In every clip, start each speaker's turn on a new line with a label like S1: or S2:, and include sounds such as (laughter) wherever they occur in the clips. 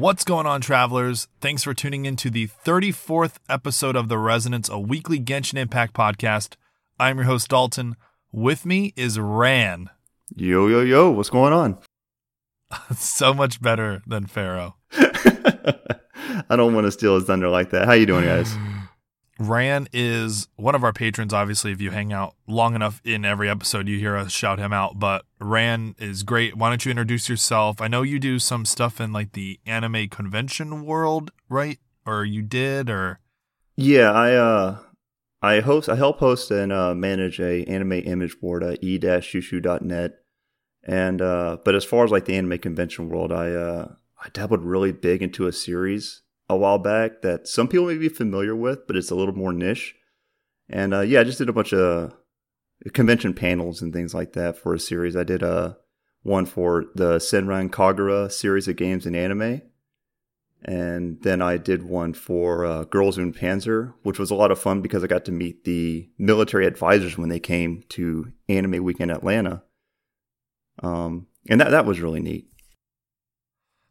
S1: What's going on, travelers? Thanks for tuning in to the 34th episode of The Resonance, a weekly Genshin Impact podcast. I'm your host, Dalton. With me is Ran.
S2: Yo, yo, yo, what's going on? (laughs)
S1: so much better than Pharaoh.
S2: I don't want to steal his thunder like that. How you doing, guys? (sighs) (laughs)
S1: Ran is one of our patrons. Obviously, if you hang out long enough in every episode, you hear us shout him out. But Ran is great. Why don't you introduce yourself? I know you do some stuff in like the anime convention world, right? Or you did, or
S2: Yeah, I uh I host I help host and uh, manage a anime image board at e-shuushuu.net. And uh but as far as like the anime convention world, I uh I dabbled really big into a series a while back that some people may be familiar with, but it's a little more niche. And uh, yeah, I just did a bunch of convention panels and things like that for a series. I did a uh, one for the Senran Kagura series of games and anime. And then I did one for uh, Girls und Panzer, which was a lot of fun because I got to meet the military advisors when they came to Anime Weekend Atlanta. Um, and that, that was really neat.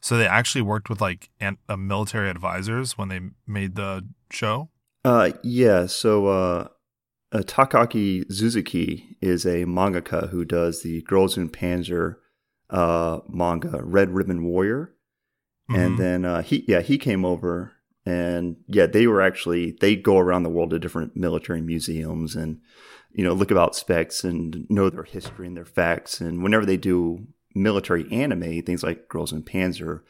S1: So they actually worked with like an, uh, military advisors when they made the show.
S2: Uh, yeah. So uh, uh, Takaaki Suzuki is a mangaka who does the Girls und Panzer uh, manga, Red Ribbon Warrior, mm-hmm. and then uh, he yeah he came over and yeah they were actually they go around the world to different military museums and you know look about specs and know their history and their facts and whenever they do military anime, things like Girls und Panzer,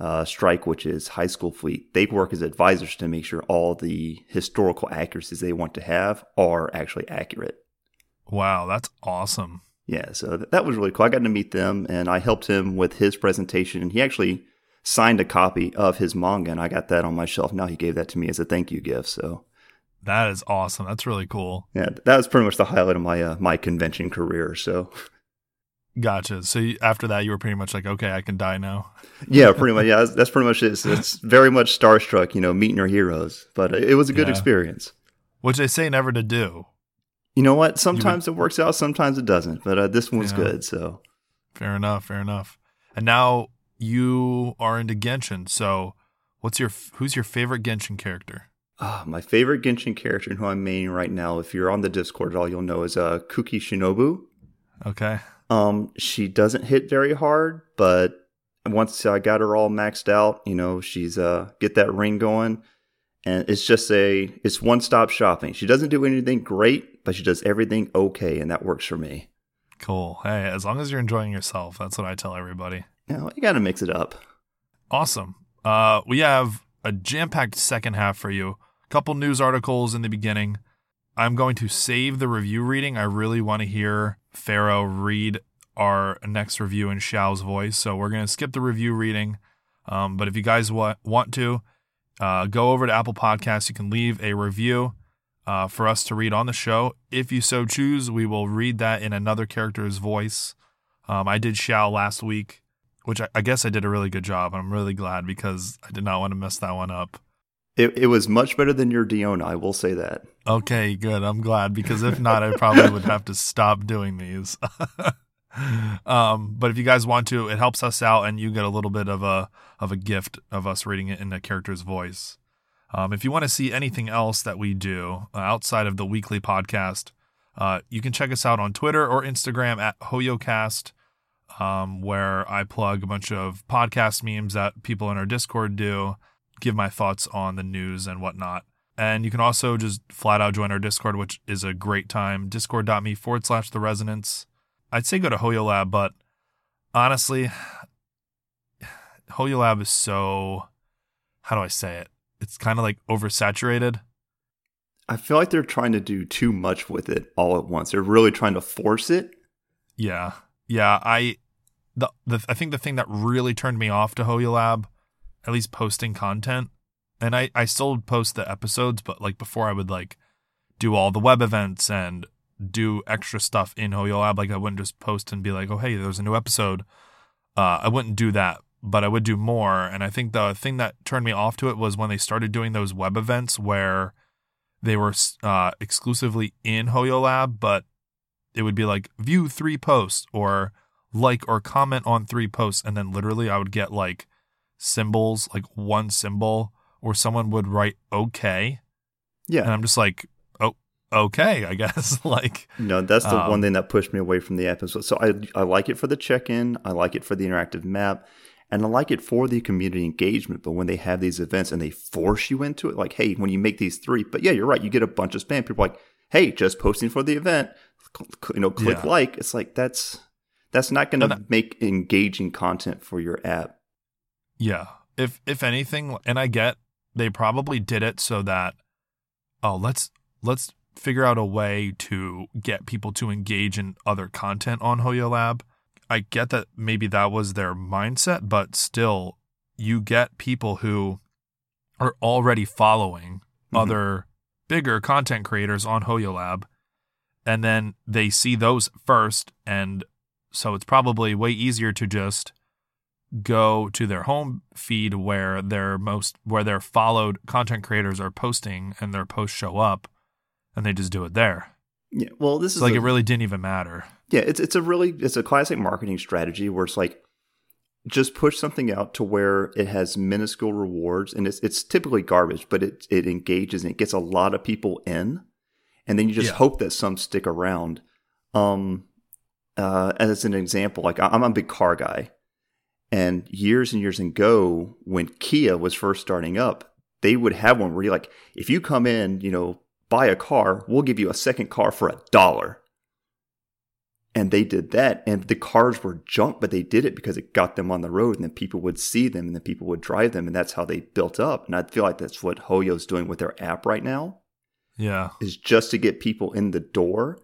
S2: uh, Strike, which is high school fleet, they work as advisors to make sure all the historical accuracies they want to have are actually accurate.
S1: Wow, that's awesome.
S2: Yeah, so th- that was really cool. I got to meet them and I helped him with his presentation. And he actually signed a copy of his manga and I got that on my shelf. Now he gave that to me as a thank you gift. So
S1: that is awesome. That's really cool.
S2: Yeah, that was pretty much the highlight of my uh, my convention career. So (laughs)
S1: Gotcha. So you, after that, you were pretty much like, okay, I can die now. (laughs)
S2: yeah, pretty much. Yeah, that's, that's pretty much it. It's, it's, very much starstruck, you know, meeting your heroes. But it was a good yeah. experience.
S1: Which they say never to do.
S2: You know what? Sometimes would, it works out, sometimes it doesn't. But uh, this one's yeah. good. So
S1: fair enough. Fair enough. And now you are into Genshin. So what's your who's your favorite Genshin character?
S2: Uh, my favorite Genshin character and who I'm maining right now, if you're on the Discord at all, you'll know is uh, Kuki Shinobu.
S1: Okay.
S2: Um, she doesn't hit very hard, but once I got her all maxed out, you know, she's uh get that ring going, and it's just a it's one stop shopping. She doesn't do anything great, but she does everything okay, and that works for me.
S1: Cool. Hey, as long as you're enjoying yourself, that's what I tell everybody.
S2: Yeah, you got to mix it up.
S1: Awesome. Uh, we have a jam packed second half for you. A couple news articles in the beginning. I'm going to save the review reading. I really want to hear Pharaoh read our next review in Xiao's voice. So we're going to skip the review reading. Um, but if you guys wa- want to, uh, go over to Apple Podcasts. You can leave a review uh, for us to read on the show. If you so choose, we will read that in another character's voice. Um, I did Xiao last week, which I, I guess I did a really good job. I'm really glad because I did not want to mess that one up.
S2: It, it was much better than your Diona, I will say that.
S1: Okay, good. I'm glad because if not, I probably would have to stop doing these. (laughs) um, but if you guys want to, it helps us out, and you get a little bit of a of a gift of us reading it in a character's voice. Um, if you want to see anything else that we do uh, outside of the weekly podcast, uh, you can check us out on Twitter or Instagram at HoYoCast, um, where I plug a bunch of podcast memes that people in our Discord do give my thoughts on the news and whatnot. And you can also just flat out join our Discord, which is a great time. Discord.me forward slash the resonance. I'd say go to Hoyo Lab, but honestly, (sighs) Hoyo Lab is so, how do I say it? It's kind of like oversaturated.
S2: I feel like they're trying to do too much with it all at once. They're really trying to force it.
S1: Yeah. Yeah. I, the, the I think the thing that really turned me off to Hoyo Lab at least posting content. And I, I still post the episodes, but like before I would like do all the web events and do extra stuff in Hoyo Lab. Like I wouldn't just post and be like, oh, hey, there's a new episode. Uh, I wouldn't do that, but I would do more. And I think the thing that turned me off to it was when they started doing those web events where they were uh, exclusively in Hoyo Lab, but it would be like view three posts or like or comment on three posts. And then literally I would get like symbols, like one symbol, or someone would write okay.
S2: Yeah.
S1: And I'm just like, oh, okay, I guess. (laughs) like,
S2: no, that's the
S1: um,
S2: one thing that pushed me away from the app. So, so I, I like it for the check in, I like it for the interactive map, and I like it for the community engagement. But when they have these events and they force you into it, like, hey, when you make these three, but yeah, you're right, you get a bunch of spam. People like, hey, just posting for the event, you know, click
S1: Yeah.
S2: like. It's like, that's. That's not going to make engaging content for your app.
S1: Yeah. If if anything, and I get they probably did it so that oh, let's let's figure out a way to get people to engage in other content on Hoyo Lab. I get that maybe that was their mindset, but still you get people who are already following
S2: Mhm.
S1: other bigger content creators on Hoyo Lab and then they see those first and so it's probably way easier to just go to their home feed where their most where their followed content creators are posting and their posts show up and they just do it there.
S2: Yeah. Well, this
S1: It's
S2: is
S1: like
S2: a-
S1: it really didn't even matter.
S2: Yeah, it's it's a really it's a classic marketing strategy where it's like just push something out to where it has minuscule rewards and it's it's typically garbage, but it it engages and it gets a lot of people in, and then you just
S1: Yeah.
S2: hope that some stick around. Um, uh, as an example, like I'm a big car guy, and years and years ago when Kia was first starting up, they would have one where you're like if you come in, you know, buy a car, we'll give you a second car for a dollar and they did that and the cars were junk but they did it because it got them on the road and then people would see them and then people would drive them and that's how they built up and i feel like that's what hoyo's doing with their app right now
S1: Yeah.
S2: is just to get people in the door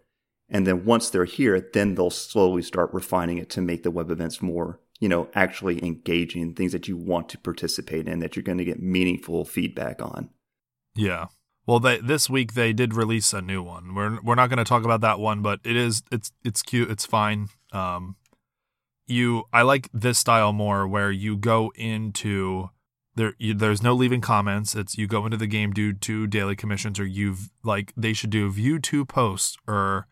S2: and then once they're here then they'll slowly start refining it to make the web events more you know actually engaging things that you want to participate in that you're going to get meaningful feedback on
S1: Yeah. Well, they this week they did release a new one. We're we're not going to talk about that one, but it is it's it's cute. It's fine. Um, you I like this style more, where you go into there. You, there's no leaving comments. It's you go into the game, do two daily commissions, or you've like they should do view two posts, or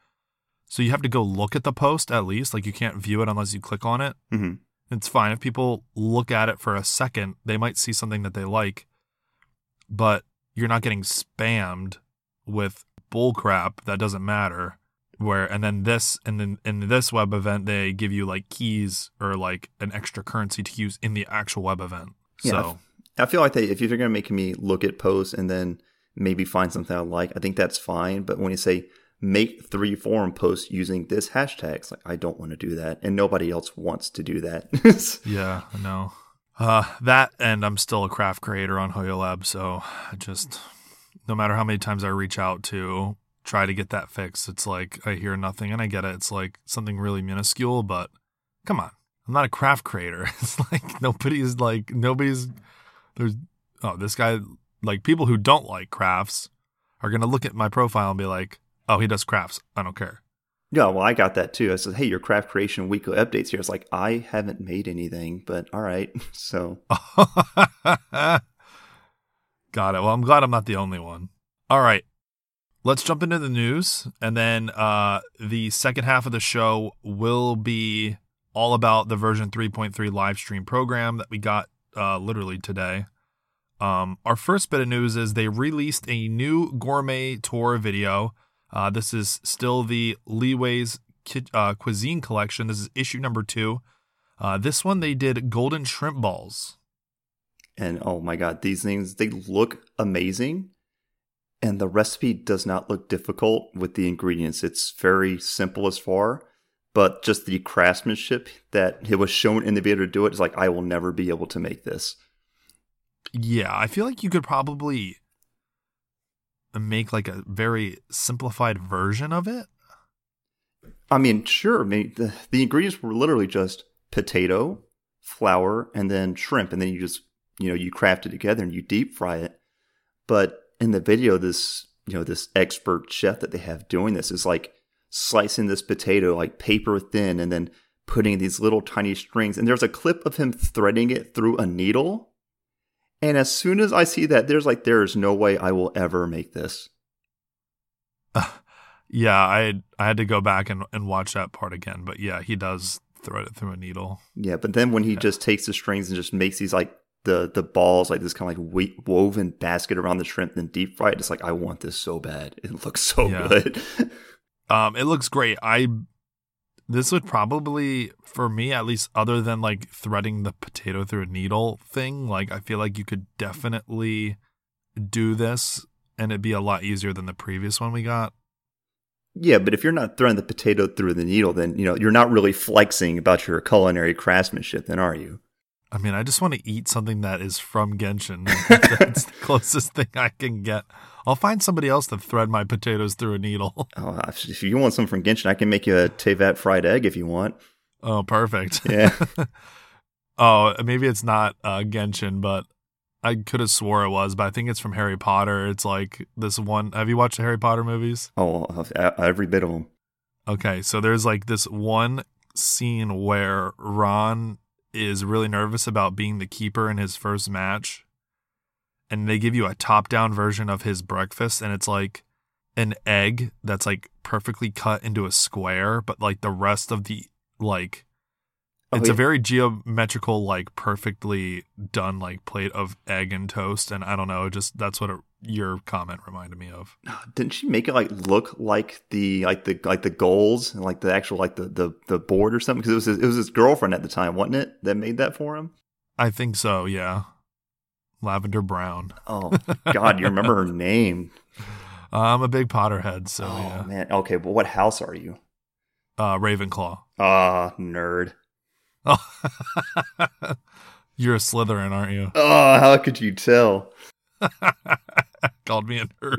S1: so you have to go look at the post at least. Like you can't view it unless you click on it.
S2: hmm
S1: It's fine if people look at it for a second, they might see something that they like, but you're not getting spammed with bullcrap that doesn't matter. Where and then this and then in this web event they give you like keys or like an extra currency to use in the actual web event.
S2: Yeah,
S1: So
S2: I feel like they, if you're going to make me look at posts and then maybe find something I like, I think that's fine. But when you say make three forum posts using this hashtag, it's like I don't want to do that, and nobody else wants to do that. (laughs)
S1: yeah, no. Uh that and I'm still a craft creator on Hoyo Lab, so I just no matter how many times I reach out to try to get that fixed, it's like I hear nothing and I get it. It's like something really minuscule, but come on. I'm not a craft creator. (laughs) It's like nobody's like nobody's there's oh, this guy like people who don't like crafts are gonna look at my profile and be like, Oh, he does crafts. I don't care.
S2: yeah, well, I got that too. I said, hey, your craft creation weekly updates here. It's like I haven't made anything, but all right. (laughs) So (laughs)
S1: Got it. Well, I'm glad I'm not the only one. All right. Let's jump into the news. And then uh, the second half of the show will be all about the version 3.3 live stream program that we got uh, literally today. Um, our first bit of news is they released a new gourmet tour video. Uh, this is still the Liyue's Ki- uh, Cuisine Collection. This is issue number two. Uh, this one they did golden shrimp balls.
S2: and oh my god, these things they look amazing. And the recipe does not look difficult with the ingredients. It's very simple as far, but just the craftsmanship that it was shown in the video to do it is like I will never be able to make this.
S1: Yeah, I feel like you could probably make like a very simplified version of it.
S2: I mean, sure, I mean, the, the ingredients were literally just potato, flour, and then shrimp, and then you just you know you craft it together and you deep fry it. But in the video, this you know this expert chef that they have doing this is like slicing this potato like paper thin, and then putting these little tiny strings. And there's a clip of him threading it through a needle. And as soon as I see that, there's like there is no way I will ever make this. (sighs)
S1: Yeah, I I had to go back and, and watch that part again, but yeah, he does thread it through a needle.
S2: Yeah, but then when he just takes the strings and just makes these like the the balls like this kind of like woven basket around the shrimp and deep fried. It's like I want this so bad. It looks so
S1: Yeah.
S2: good. (laughs)
S1: Um, it looks great. I this would probably for me at least other than like threading the potato through a needle thing, like I feel like you could definitely do this and it'd be a lot easier than the previous one we got.
S2: yeah, but if you're not throwing the potato through the needle, then you know you're not really flexing about your culinary craftsmanship, then are you?
S1: I mean, I just want to eat something that is from Genshin. (laughs) That's the closest thing I can get. I'll find somebody else to thread my potatoes through a needle. (laughs)
S2: Oh, if you want some from Genshin, I can make you a Teyvat fried egg if you want.
S1: Oh, perfect. (laughs)
S2: Yeah. (laughs)
S1: Oh, maybe it's not uh, Genshin, but I could have swore it was. But I think it's from Harry Potter. It's like this one. Have you watched the Harry Potter movies?
S2: oh, every bit of them.
S1: Okay, so there's like this one scene where Ron is really nervous about being the keeper in his first match. And they give you a top down version of his breakfast, and it's like an egg that's like perfectly cut into a square, but like the rest of the like
S2: Oh,
S1: it's
S2: yeah.
S1: a very geometrical, like perfectly done like plate of egg and toast, and I don't know, just that's what it, your comment reminded me of.
S2: Didn't she make it like look like the like the like the goals and like the actual like the the, the board or something? Because it was his, it was his girlfriend at the time, wasn't it? That made that for him.
S1: I think so, yeah. Lavender brown. (laughs)
S2: Oh God, you remember her name?
S1: I'm a big Potterhead, so
S2: oh
S1: yeah.
S2: man. Okay, but what house are you?
S1: Uh, Ravenclaw.
S2: Ah, nerd.
S1: Oh, (laughs) you're a Slytherin, aren't you?
S2: Oh, how could you tell? (laughs)
S1: Called me a nerd.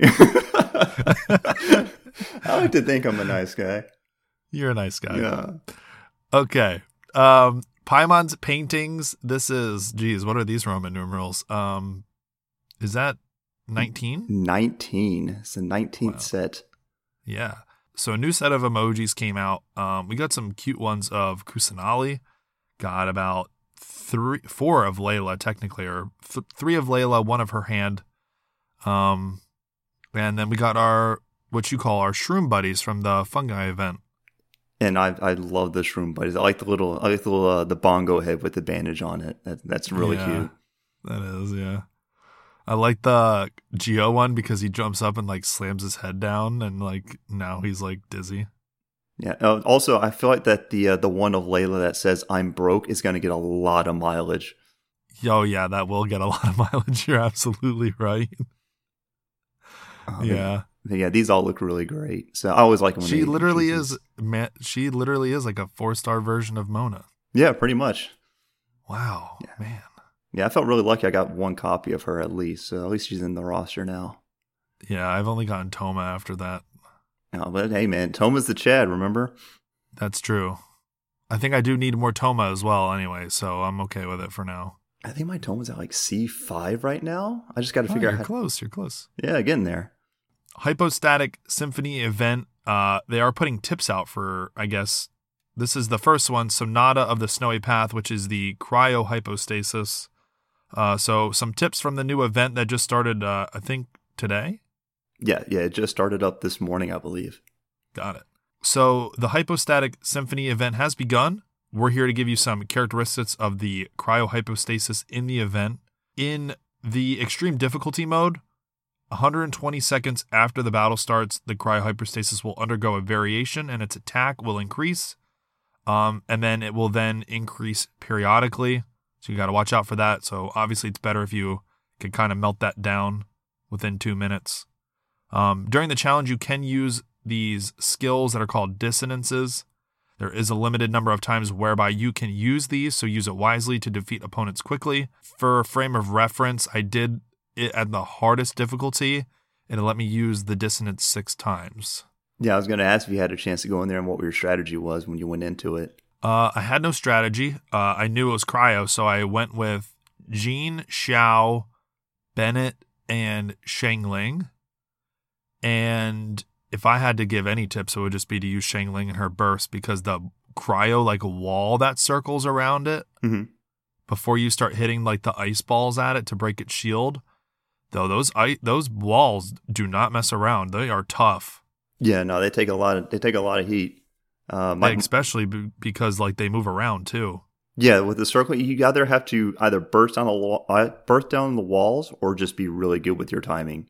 S2: I like to think I'm a nice guy.
S1: You're a nice guy.
S2: Yeah.
S1: Okay. Um, Paimon's paintings. This is, geez, what are these Roman numerals? Um, is that 19?
S2: 19. It's the 19th
S1: Wow.
S2: set.
S1: Yeah. So a new set of emojis came out. Um, we got some cute ones of Kusanali. Got about three, four of Layla technically, or th- three of Layla, one of her hand. Um, and then we got our what you call our shroom buddies from the fungi event.
S2: And I I love this room, but I like the little I like the little uh, the bongo head with the bandage on it. That, that's really
S1: Yeah.
S2: cute.
S1: That is, yeah. I like the Geo one because he jumps up and like slams his head down, and like now he's like dizzy.
S2: Yeah. Uh, also, I feel like that the uh, the one of Layla that says "I'm broke" is going to get a lot of mileage.
S1: Oh yeah, that will get a lot of (laughs) mileage. You're absolutely right.
S2: Uh,
S1: yeah.
S2: Yeah. These all look really great. So I always like them. When
S1: she literally is man she literally is like a four star version of mona
S2: Yeah, pretty much.
S1: wow
S2: Yeah.
S1: man
S2: Yeah, I felt really lucky. I got one copy of her at least. So at least she's in the roster now.
S1: yeah i've only gotten Thoma after that
S2: No, but hey, man, Thoma's the Chad. Remember?
S1: that's true i think i do need more Thoma as well anyway so i'm okay with it for now
S2: I think my Thoma's at like C five right now. I just got to
S1: oh,
S2: figure
S1: you're
S2: out. How,
S1: close you're close
S2: yeah, getting there.
S1: Hypostatic symphony event uh they are putting tips out for i guess this is the first one sonata of the snowy path which is the cryo hypostasis uh so some tips from the new event that just started uh i think today
S2: Yeah, yeah. It just started up this morning, I believe.
S1: Got it. So the Hypostatic Symphony event has begun. We're here to give you some characteristics of the cryohypostasis in the event. In the extreme difficulty mode, 120 seconds after the battle starts, the cryohypostasis will undergo a variation and its attack will increase. Um, and then it will then increase periodically. So you got to watch out for that. So obviously, it's better if you can kind of melt that down within two minutes. Um, during the challenge, you can use these skills that are called dissonances. There is a limited number of times whereby you can use these, so use it wisely to defeat opponents quickly. For a frame of reference, I did it at the hardest difficulty, and it let me use the dissonance six times.
S2: Yeah, I was going to ask if you had a chance to go in there and what your strategy was when you went into it.
S1: Uh, I had no strategy. Uh, I knew it was cryo, so I went with Jean, Xiao, Bennett, and Xiangling. And if I had to give any tips, it would just be to use Xiangling and her burst because the cryo like wall that circles around it
S2: Mhm.
S1: before you start hitting like the ice balls at it to break its shield. Though those I- those walls do not mess around. They are tough.
S2: Yeah, no, they take a lot of they take a lot of heat. My,
S1: Like, especially b- because like they move around too.
S2: Yeah, with the circle, you either have to either burst down the wall, uh, burst down the walls, or just be really good with your timing.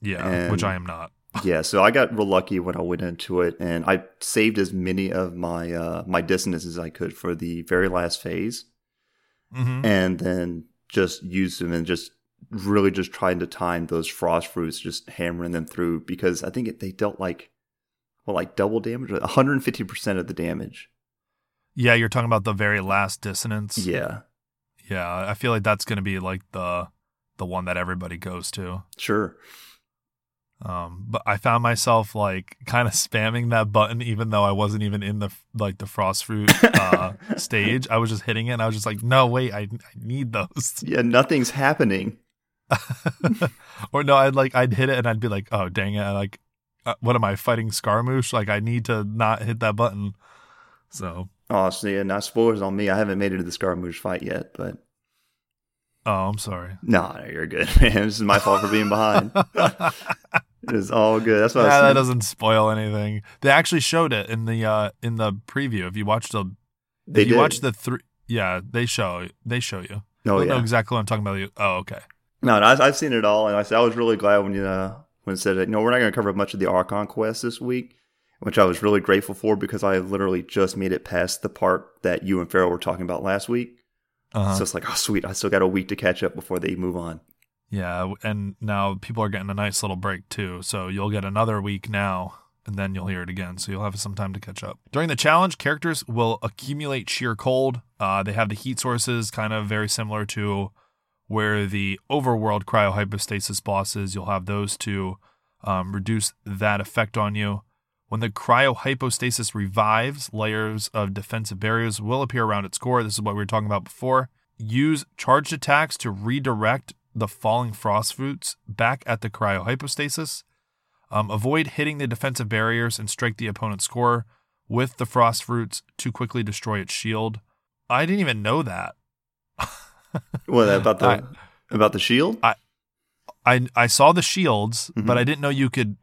S1: Yeah,
S2: And-
S1: which I am not. (laughs)
S2: Yeah, so I got real lucky when I went into it, and I saved as many of my uh, my dissonances as I could for the very last phase,
S1: hmm
S2: and then just used them and just really just trying to time those frost fruits, just hammering them through because I think it, they dealt like well, like double damage, one hundred and fifty percent of the damage.
S1: Yeah, you're talking about the very last dissonance.
S2: Yeah,
S1: Yeah, I feel like that's going to be like the the one that everybody goes to.
S2: sure.
S1: Um, but I found myself like kind of spamming that button, even though I wasn't even in the like the frost fruit uh, (laughs) stage. I was just hitting it, and I was just like, "No, wait, I, I need those."
S2: Yeah, nothing's happening. (laughs)
S1: or no, I'd like I'd hit it, and I'd be like, "Oh, dang it!" I, like, uh, what am I fighting Scaramouche? Like, I need to not hit that button. So,
S2: Oh, so yeah, not spoilers on me. I haven't made it to the Scaramouche fight yet, but
S1: oh, I'm sorry.
S2: no, no, you're good, (laughs) man. This is my fault for being behind. (laughs) It is all good. That's what I
S1: yeah, that doesn't spoil anything. They actually showed it in the uh in the preview. If you watched the
S2: They
S1: if you
S2: did.
S1: watch the three yeah, they show they show you.
S2: Oh
S1: I don't know exactly what I'm talking about. Oh, okay.
S2: No, no, I've, seen it all, and I I was really glad when you uh, when it said, that, "No, we're not going to cover much of the Archon quest this week," which I was really grateful for because I literally just made it past the part that you and Farrell were talking about last week.
S1: Uh-huh.
S2: So it's like, oh, sweet, I still got a week to catch up before they move on.
S1: yeah, and now people are getting a nice little break too. So you'll get another week now and then you'll hear it again. So you'll have some time to catch up. During the challenge, characters will accumulate sheer cold. Uh, they have the heat sources, kind of very similar to where the overworld cryohypostasis bosses, you'll have those to um, reduce that effect on you. When the cryohypostasis revives, layers of defensive barriers will appear around its core. This is what we were talking about before. Use charged attacks to redirect the falling frost fruits back at the cryohypostasis. Um, avoid hitting the defensive barriers and strike the opponent's core with the frost fruits to quickly destroy its shield. I didn't even know that. (laughs) (laughs)
S2: What about the
S1: I-
S2: about the shield?
S1: I I saw the shields,
S2: Mhm.
S1: but I didn't know you could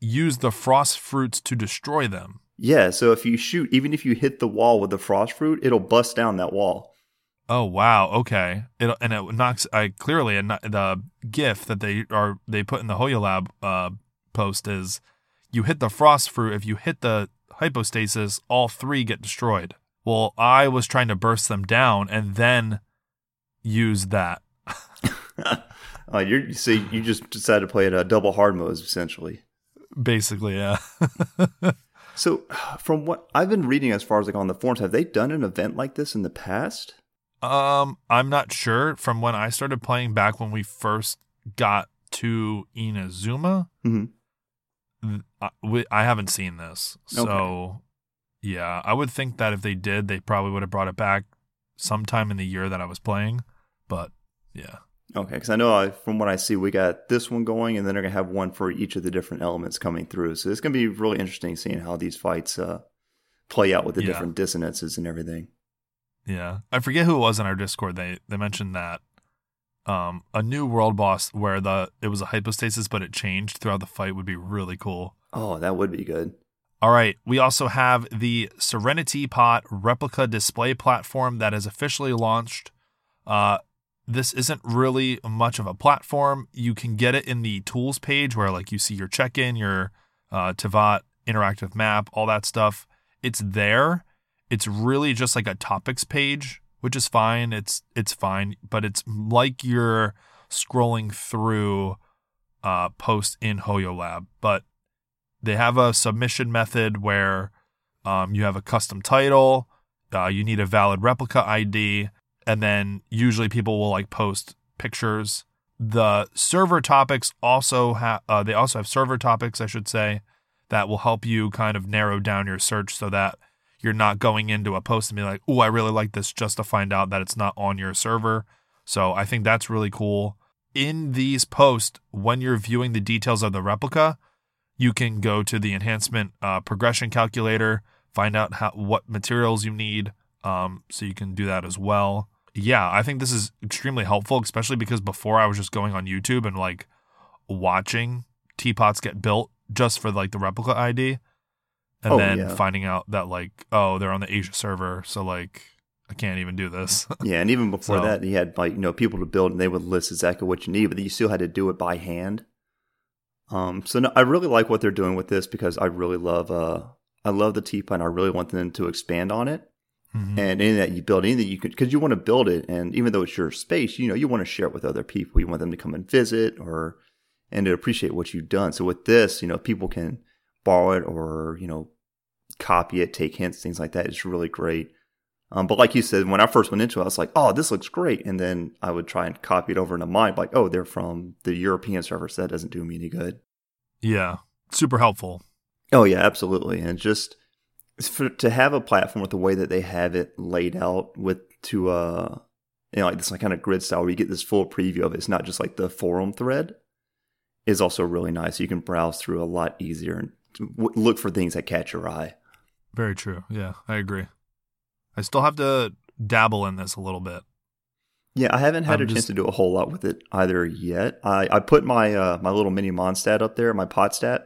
S1: use the frost fruits to destroy them.
S2: Yeah. So if you shoot, even if you hit the wall with the frost fruit, it'll bust down that wall.
S1: Oh wow, okay. It and it knocks. I clearly and the GIF that they are they put in the Hoyo Lab uh, post is you hit the frost fruit. If you hit the hypostasis, all three get destroyed. Well, I was trying to burst them down and then use that.
S2: uh, (laughs) you're so you just decided to play it a double hard modes essentially.
S1: Basically, yeah. (laughs)
S2: So, from what I've been reading, as far as like on the forums, have they done an event like this in the past?
S1: Um, I'm not sure. From when I started playing back when we first got to Inazuma,
S2: Mhm.
S1: I, we, I haven't seen this. So, yeah, I would think that if they did, they probably would have brought it back sometime in the year that I was playing. But yeah,
S2: Okay, because I know I, from what I see, we got this one going, and then they're gonna have one for each of the different elements coming through. So it's gonna be really interesting seeing how these fights uh, play out with the
S1: Yeah.
S2: different dissonances and everything.
S1: yeah. I forget who it was in our Discord. They they mentioned that um a new world boss where the it was a hypostasis, but it changed throughout the fight would be really cool.
S2: Oh, that would be good.
S1: All right. We also have the Serenitea Pot replica display platform that is officially launched. Uh, this isn't really much of a platform. You can get it in the tools page where, like, you see your check in, your uh, interactive map, all that stuff. It's there. It's really just like a topics page, which is fine. It's it's fine, but it's like you're scrolling through uh, posts in Hoyo Lab, but they have a submission method where um, you have a custom title, uh, you need a valid replica ID, and then usually people will like post pictures. The server topics also have uh, they also have server topics, I should say, that will help you kind of narrow down your search so that you're not going into a post and be like, "Oh, I really like this," just to find out that it's not on your server. So I think that's really cool. In these posts, when you're viewing the details of the replica, you can go to the enhancement uh, progression calculator, find out how what materials you need, um, so you can do that as well. Yeah, I think this is extremely helpful, especially because before I was just going on YouTube and like watching teapots get built just for like the replica ID, and
S2: Oh,
S1: then
S2: yeah.
S1: finding out that like oh they're on the Asia server, so like I can't even do this. (laughs)
S2: yeah, and even before
S1: So-
S2: that, he had like you know people to build, and they would list exactly what you need, but you still had to do it by hand. Um, so no, I really like what they're doing with this because I really love uh I love the teapot, and I really want them to expand on it.
S1: Mhm.
S2: And any that you build, anything you could, because you want to build it, and even though it's your space, you know you want to share it with other people. You want them to come and visit, or and to appreciate what you've done. So with this, you know, people can borrow it or you know copy it, take hints, things like that. It's really great. Um, but like you said, when I first went into it, I was like, "Oh, this looks great," and then I would try and copy it over into mine, like, "Oh, they're from the European server, so that doesn't do me any good."
S1: yeah, super helpful.
S2: Oh yeah, absolutely, and just for, to have a platform with the way that they have it laid out with to uh you know like this like kind of grid style where you get this full preview of it. It's not just like the forum thread. Is also really nice. You can browse through a lot easier and w- look for things that catch your eye.
S1: Very true. Yeah, I agree. I still have to dabble in this a little bit.
S2: Yeah, I haven't had
S1: I'm
S2: a chance
S1: just-
S2: to do a whole lot with it either yet. I, I put my uh, my little mini Mondstadt up there, my Podstat,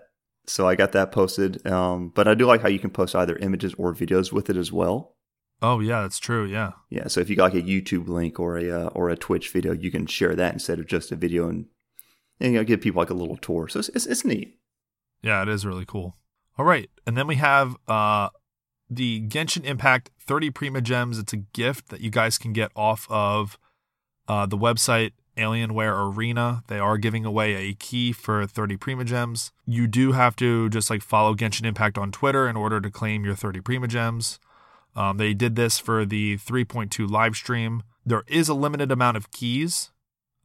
S2: so I got that posted. Um, but I do like how you can post either images or videos with it as well.
S1: Oh yeah, that's true. Yeah.
S2: Yeah, so if you got like a YouTube link or a uh, or a Twitch video, you can share that instead of just a video and, and you know, give people like a little tour. So it's, it's it's neat.
S1: Yeah, it is really cool. All right. And then we have uh the Genshin Impact 30 Primogems. It's a gift that you guys can get off of uh, the website Alienware Arena. They are giving away a key for 30 Primogems. You do have to just like follow Genshin Impact on Twitter in order to claim your 30 Primogems. Um, they did this for the 3.2 live stream. There is a limited amount of keys.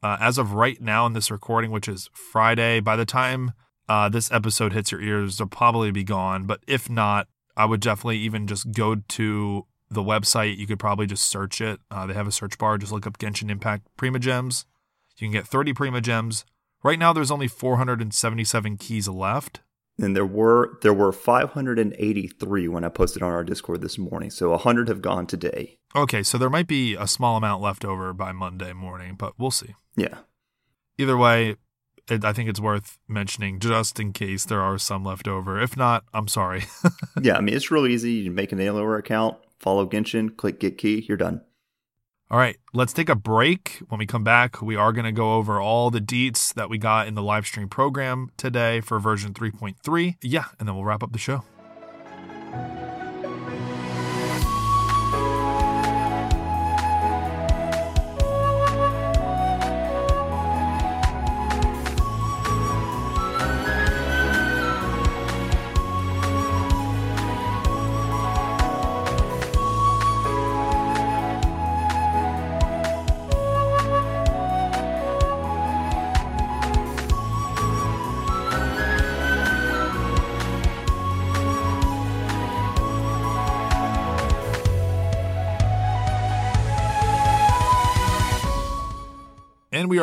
S1: Uh, as of right now in this recording, which is Friday, by the time uh, this episode hits your ears, they'll probably be gone. But if not, I would definitely even just go to the website. You could probably just search it. Uh, they have a search bar. Just look up Genshin Impact Primogems. You can get 30 Primogems. Right now, there's only 477 keys left.
S2: And there were there were 583 when I posted on our Discord this morning. So 100 have gone today.
S1: Okay, so there might be a small amount left over by Monday morning, but we'll see.
S2: Yeah.
S1: Either way, it, I think it's worth mentioning just in case there are some left over. If not, I'm sorry. (laughs)
S2: yeah, I mean it's real easy. You make an Alienware account, follow Genshin, click get key, you're done.
S1: All right, let's take a break. When we come back, we are going to go over all the deets that we got in the live stream program today for version 3.3. Yeah, and then we'll wrap up the show.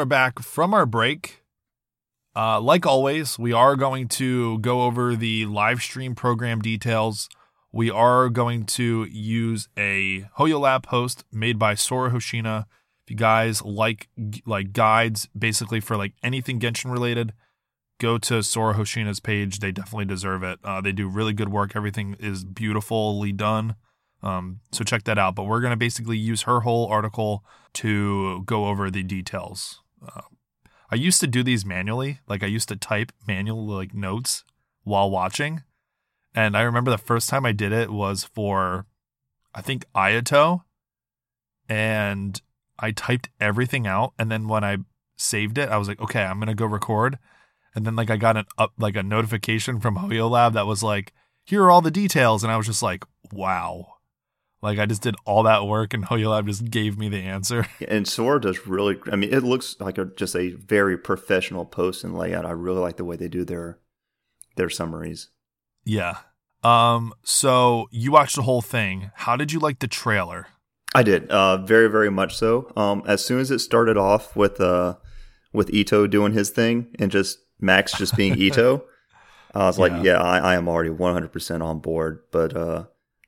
S1: Are back from our break. Uh, like always, we are going to go over the live stream program details. We are going to use a HoYoLab host made by Sora Hoshina. If you guys like like guides, basically for like anything Genshin related, go to Sora Hoshina's page. They definitely deserve it. Uh, they do really good work. Everything is beautifully done. Um, so check that out. But we're going to basically use her whole article to go over the details. I used to do these manually. Like I used to type manual like notes while watching. And I remember the first time I did it was for, I think Ayato, and I typed everything out. And then when I saved it, I was like, okay, I'm gonna go record. And then like I got an up like a notification from HoYoLab that was like, here are all the details, and I was just like, wow. Like I just did all that work, and HoYoLab just gave me the answer. (laughs)
S2: And Sora does really. I mean, it looks like a, just a very professional post and layout. I really like the way they do their their summaries.
S1: Yeah. Um. So you watched the whole thing. How did you like the trailer?
S2: I did, uh, very very much so. Um, as soon as it started off with uh with Itto doing his thing and just Max just being (laughs) Itto, I was like,
S1: Yeah.
S2: yeah, I, I am already one hundred percent on board. But uh,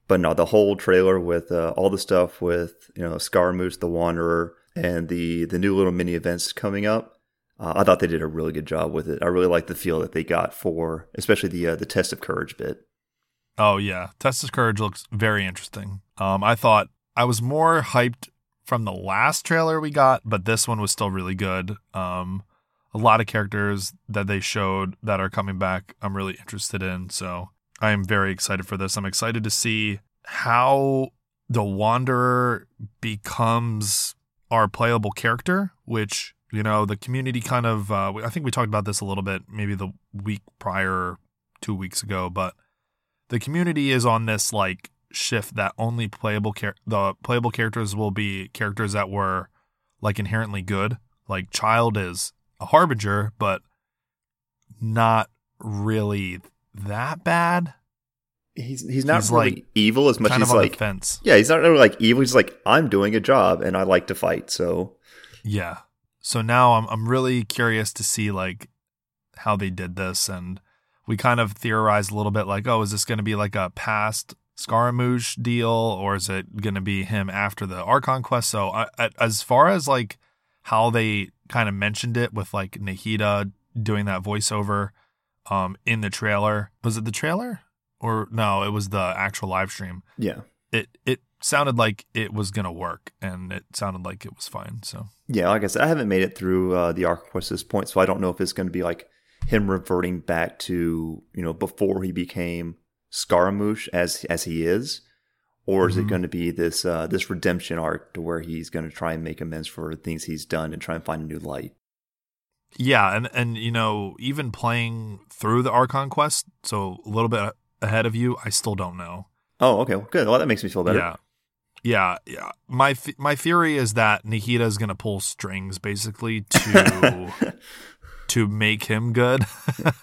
S2: but no, the whole trailer with uh, all the stuff with you know Scaramouche the Wanderer and the the new little mini events coming up. Uh, I thought they did a really good job with it. I really like the feel that they got for, especially the uh, the test of courage bit.
S1: Oh yeah, Test of Courage looks very interesting. Um, I thought I was more hyped from the last trailer we got, but this one was still really good. Um, a lot of characters that they showed that are coming back, I'm really interested in. So I am very excited for this. I'm excited to see how the Wanderer becomes our playable character, which you know the community kind of. Uh, I think we talked about this a little bit, maybe the week prior, two weeks ago, but the community is on this like shift that only playable char- the playable characters will be characters that were like inherently good. Like Childe is a harbinger, but not really that bad.
S2: He's he's not
S1: He's,
S2: really
S1: like,
S2: evil as much as like
S1: fence.
S2: yeah, he's not really like evil. He's like I'm doing a job and I like to fight. So
S1: Yeah. So now I'm I'm really curious to see like how they did this and we kind of theorized a little bit like, oh, is this going to be like a past Scaramouche deal or is it going to be him after the Archon quest? So I, I, as far as like how they kind of mentioned it with like Nahida doing that voiceover um in the trailer, was it the trailer or no, it was the actual live stream.
S2: yeah,
S1: It it sounded like it was going to work and it sounded like it was fine. So
S2: yeah. Like I said, I haven't made it through uh, the arc quest at this point, so I don't know if it's going to be like him reverting back to you know before he became Scaramouche as as he is, or is it
S1: Mhm.
S2: going to be this uh, this redemption arc to where he's going to try and make amends for things he's done and try and find a new light?
S1: Yeah, and and you know, even playing through the Archon quest, so a little bit ahead of you, I still don't know.
S2: Oh, okay, well, good. Well, that makes me feel better.
S1: Yeah. Yeah, yeah. My my theory is that Nahida is going to pull strings basically to (laughs) to make him good.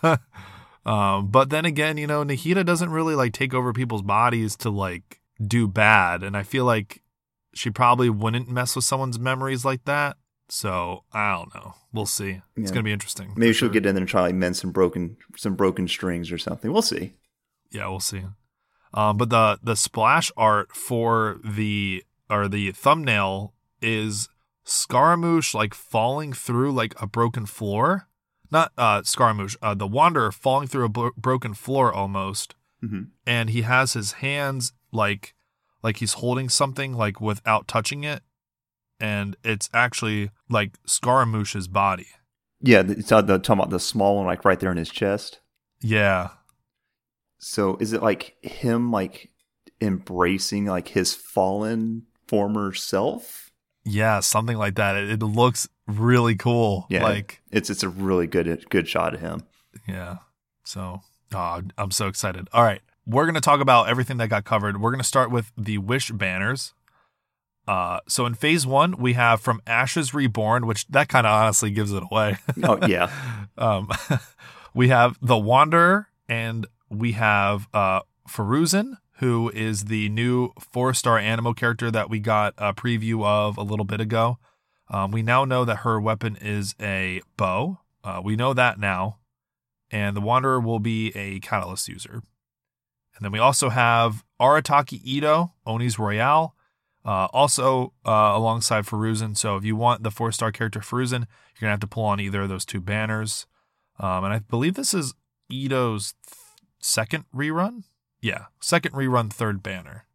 S1: (laughs) um, but then again, you know, Nahida doesn't really like take over people's bodies to like do bad, and I feel like she probably wouldn't mess with someone's memories like that. So I don't know. We'll see. It's
S2: Yeah.
S1: gonna be interesting.
S2: Maybe she'll
S1: sure.
S2: get in there and try to mend some broken some broken strings or something. We'll see.
S1: Yeah, we'll see. Um, but the the splash art for the or the thumbnail is Scaramouche like falling through like a broken floor. Not uh Scaramouche, uh, the Wanderer falling through a bro- broken floor almost,
S2: hmm
S1: and he has his hands like like he's holding something like without touching it, and it's actually like Scaramouche's body.
S2: Yeah, it's the talking about the small one, like right there in his chest.
S1: Yeah,
S2: So is it like him like embracing like his fallen former self?
S1: yeah, something like that. It, it looks really cool.
S2: Yeah.
S1: like
S2: It's it's a really good good shot of him.
S1: Yeah. So oh, I'm so excited. All right. We're going to talk about everything that got covered. We're going to start with the Wish banners. Uh, so in phase one, we have from Ashes Reborn, which that kind of honestly gives it away. (laughs)
S2: Oh yeah, (laughs)
S1: um, (laughs) we have the Wanderer, and we have uh, Faruzan, who is the new four star Anemo character that we got a preview of a little bit ago. Um, we now know that her weapon is a bow. Uh, we know that now. And the Wanderer will be a Catalyst user. And then we also have Arataki Itto, Oni's Royale, uh, also uh, alongside Faruzan. So if you want the four star character Faruzan, you're going to have to pull on either of those two banners. Um, and I believe this is Itto's th- second rerun. Yeah, second rerun, third banner.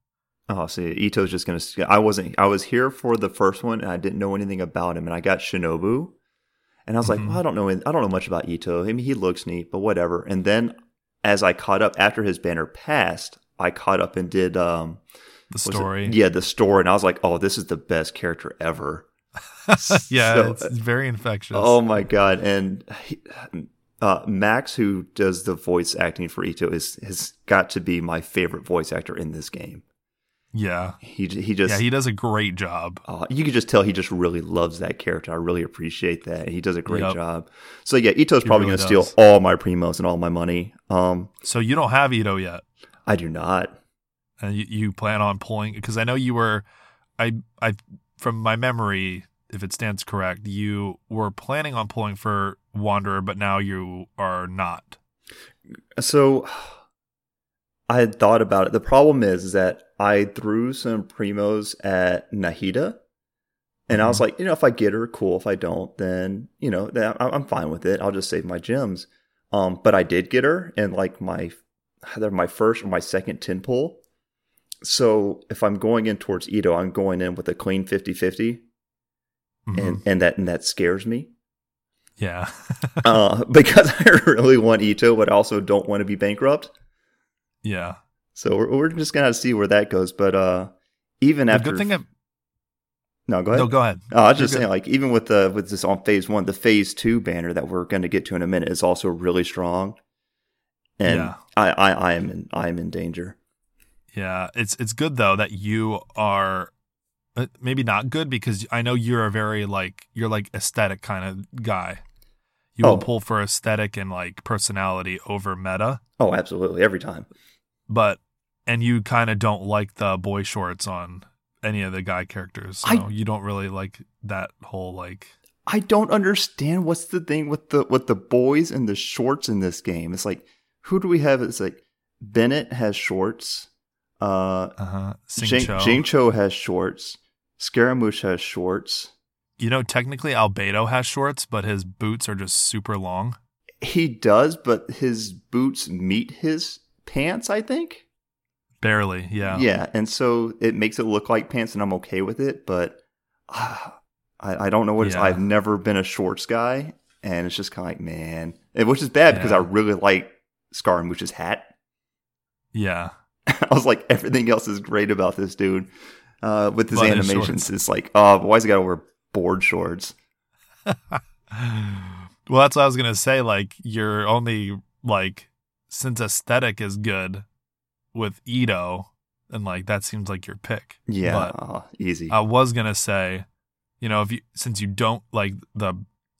S2: Oh, see, Itto's just gonna. I wasn't. I was here for the first one, and I didn't know anything about him. And I got Shinobu, and I was
S1: Mhm.
S2: like, well, I don't know. I don't know much about Itto. I mean, he looks neat, but whatever. And then, as I caught up after his banner passed, I caught up and did um
S1: The story.
S2: yeah, the story, and I was like, oh, this is the best character ever. (laughs)
S1: yeah,
S2: So-
S1: it's, it's very infectious.
S2: Oh my god! And he, uh, Max, who does the voice acting for Itto, is has got to be my favorite voice actor in this game.
S1: yeah.
S2: He he just
S1: Yeah, he does a great job.
S2: Uh, you can just tell he just really loves that character. I really appreciate that. He does a great
S1: Yep.
S2: job. So yeah, Itto's probably
S1: really
S2: going to steal all my primos and all my money. Um,
S1: So you don't have Itto yet.
S2: I do not.
S1: And you, you plan on pulling because I know you were, I I from my memory, if it stands correct, you were planning on pulling for Wanderer, but now you are not.
S2: So I had thought about it. The problem is, is that I threw some primos at Nahida. And I was
S1: Mhm.
S2: like, you know, if I get her, cool. If I don't, then you know, then I'm fine with it. I'll just save my gems. Um, but I did get her, and like my either my first or my second tin pull, So if I'm going in towards Itto, I'm going in with a clean 50-50,
S1: Mhm.
S2: and and that and that scares me
S1: yeah. (laughs)
S2: uh, because (laughs) I really want Itto, but I also don't want to be bankrupt.
S1: yeah.
S2: So we're, we're just gonna see where that goes. But uh, even
S1: The
S2: after
S1: good thing of,
S2: no, go ahead.
S1: no, go ahead.
S2: Oh, I was
S1: You're
S2: just
S1: good.
S2: saying, like even with the with this on phase one, the phase two banner that we're going to get to in a minute is also really strong, and
S1: Yeah.
S2: I, I I am in I am in danger.
S1: Yeah, it's it's good though that you are uh, maybe not good because I know you're a very like you're like aesthetic kind of guy. You
S2: Oh.
S1: will pull for aesthetic and like personality over meta,
S2: Oh, absolutely, every time.
S1: but and you kind of don't like the boy shorts on any of the guy characters. So
S2: I-
S1: you don't really like that whole like
S2: I don't understand what's the thing with the with the boys and the shorts in this game. It's like who do we have? It's like Bennett has shorts. Uh,
S1: uh
S2: Jing, Cho has shorts. Scaramouche has shorts.
S1: You know, technically Albedo has shorts, but his boots are just super long.
S2: He does, but his boots meet his pants. I think.
S1: Barely, yeah.
S2: Yeah, and so it makes it look like pants, and I'm okay with it. But uh, I, I don't know what it's. I've never been a shorts guy, and it's just kind of like man, which is bad because I really like Scaramouche's hat.
S1: Yeah. (laughs)
S2: I was like, everything else is great about this dude. Uh, with his
S1: But
S2: animations, it's like, oh, why's he got to wear board shorts? (laughs)
S1: well, that's what I was gonna say. Like, you're only like since aesthetic is good with Itto, and like that seems like your pick.
S2: Yeah,
S1: But
S2: easy.
S1: I was gonna say, you know, if you since you don't like the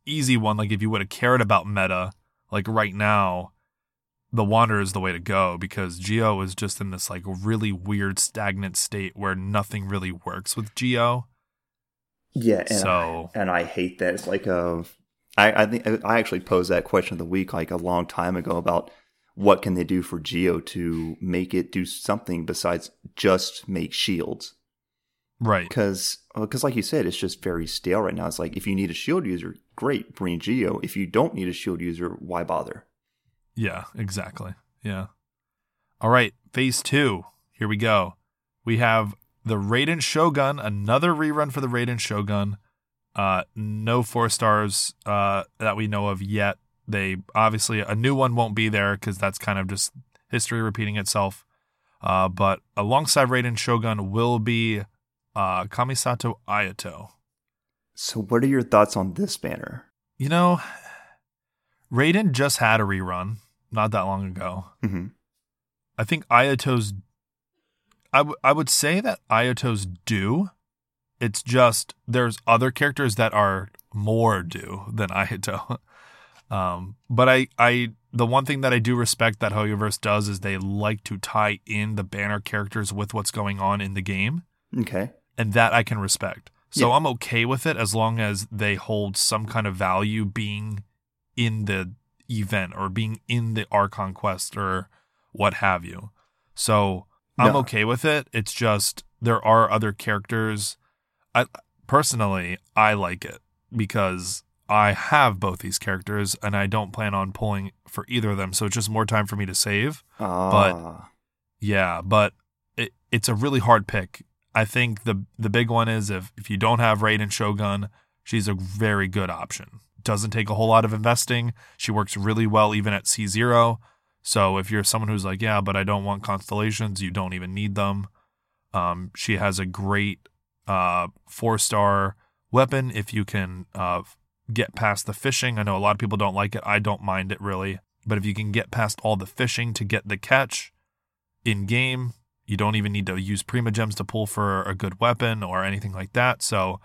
S1: easy one, like if you would have cared about meta, like right now, the Wanderer is the way to go because Geo is just in this like really weird stagnant state where nothing really works with Geo.
S2: yeah, and
S1: so
S2: and I hate that. It's like a, I, I think I actually posed that question of the week like a long time ago about what can they do for Geo to make it do something besides just make shields
S1: right,
S2: because because uh, like you said, it's just very stale right now. It's like if you need a shield user, great, bring Geo. If you don't need a shield user, why bother?
S1: Yeah, exactly. Yeah. All right, phase two. Here we go. We have the Raiden Shogun, another rerun for the Raiden Shogun. Uh, no four stars uh, that we know of yet. They obviously a new one won't be there because that's kind of just history repeating itself. Uh, but alongside Raiden Shogun will be uh, Kamisato Ayato.
S2: So, what are your thoughts on this banner?
S1: You know, Raiden just had a rerun not that long ago.
S2: hmm
S1: I think Ayato's. I, w- I would say that Ayato's due. It's just there's other characters that are more due than Ayato. (laughs) Um, but I, I, the one thing that I do respect that Hoyoverse does is they like to tie in the banner characters with what's going on in the game,
S2: Okay.
S1: and that I can respect. So
S2: Yeah.
S1: I'm okay with it as long as they hold some kind of value being in the event or being in the Archon quest or what have you. So I'm
S2: No.
S1: okay with it. It's just there are other characters. I personally I like it because I have both these characters and I don't plan on pulling for either of them. So it's just more time for me to save.
S2: Ah.
S1: Yeah, but it, it's a really hard pick. I think the the big one is if if you don't have Raiden Shogun, she's a very good option. Doesn't take a whole lot of investing. She works really well even at C zero. So if you're someone who's like, yeah, but I don't want constellations, you don't even need them. Um, she has a great uh, four star weapon if you can uh, get past the fishing. I know a lot of people don't like it. I don't mind it really, but if you can get past all the fishing to get the catch in game, you don't even need to use Primogems to pull for a good weapon or anything like that. So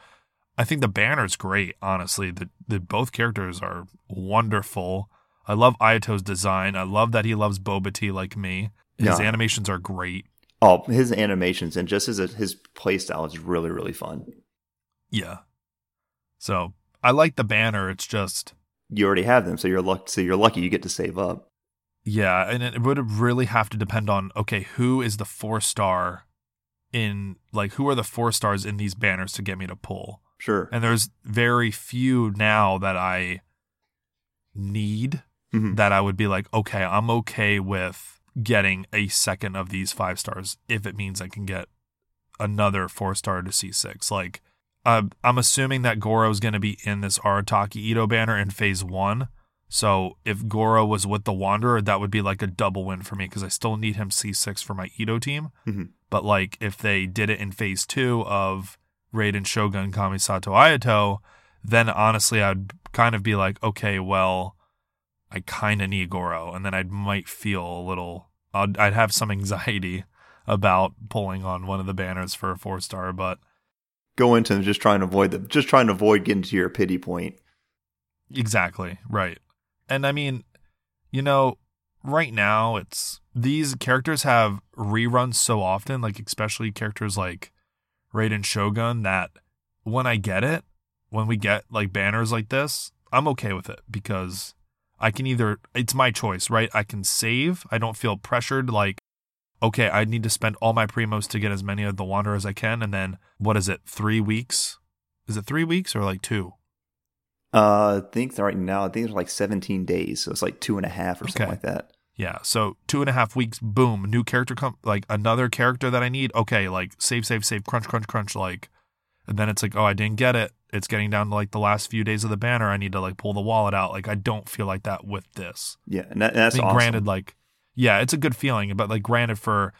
S1: I think the banner's great, honestly. The the both characters are wonderful. I love Ayato's design. I love that he loves Boba Tea like me. His
S2: Yeah.
S1: animations are great.
S2: Oh, his animations and just his his play style is really really fun.
S1: Yeah. So I like the banner. It's just
S2: You already have them, so you're lucky. So you're lucky you get to save up.
S1: yeah, and it would really have to depend on okay, who is the four star in like who are the four stars in these banners to get me to pull.
S2: Sure.
S1: And there's very few now that I need
S2: Mhm.
S1: that I would be like, okay, I'm okay with getting a second of these five stars if it means I can get another four star to C6. Like, uh, I'm assuming that Goro is going to be in this Arataki Itto banner in phase one. So if Goro was with the Wanderer, that would be like a double win for me because I still need him C6 for my Itto team.
S2: Mhm.
S1: But like if they did it in phase two of Raiden Shogun Kamisato Ayato, then honestly I'd kind of be like, okay, well, I kind of need Goro, and then I might feel a little. I'd, I'd have some anxiety about pulling on one of the banners for a four star, but
S2: Go into them just trying to avoid them, just trying to avoid getting to your pity point.
S1: Exactly. Right. And I mean, you know, right now it's these characters have reruns so often, like especially characters like Raiden Shogun, that when I get it, when we get like banners like this, I'm okay with it because I can either it's my choice, right? I can save. I don't feel pressured like okay, I need to spend all my primos to get as many of the wander as I can and then what is it? 3 weeks? Is it 3 weeks or like 2?
S2: Uh, I think right now, I think it's like 17 days, so it's like two and a half or something like that.
S1: Yeah. So two and a half weeks, boom, new character come like another character that I need. Okay, like save, save, save, crunch, crunch, crunch, like and then it's like, oh, I didn't get it. It's getting down to like the last few days of the banner. I need to like pull the wallet out. Like I don't feel like that with this.
S2: Yeah, and, that, that's
S1: I mean,
S2: awesome.
S1: granted, like, yeah, it's a good feeling, but like granted for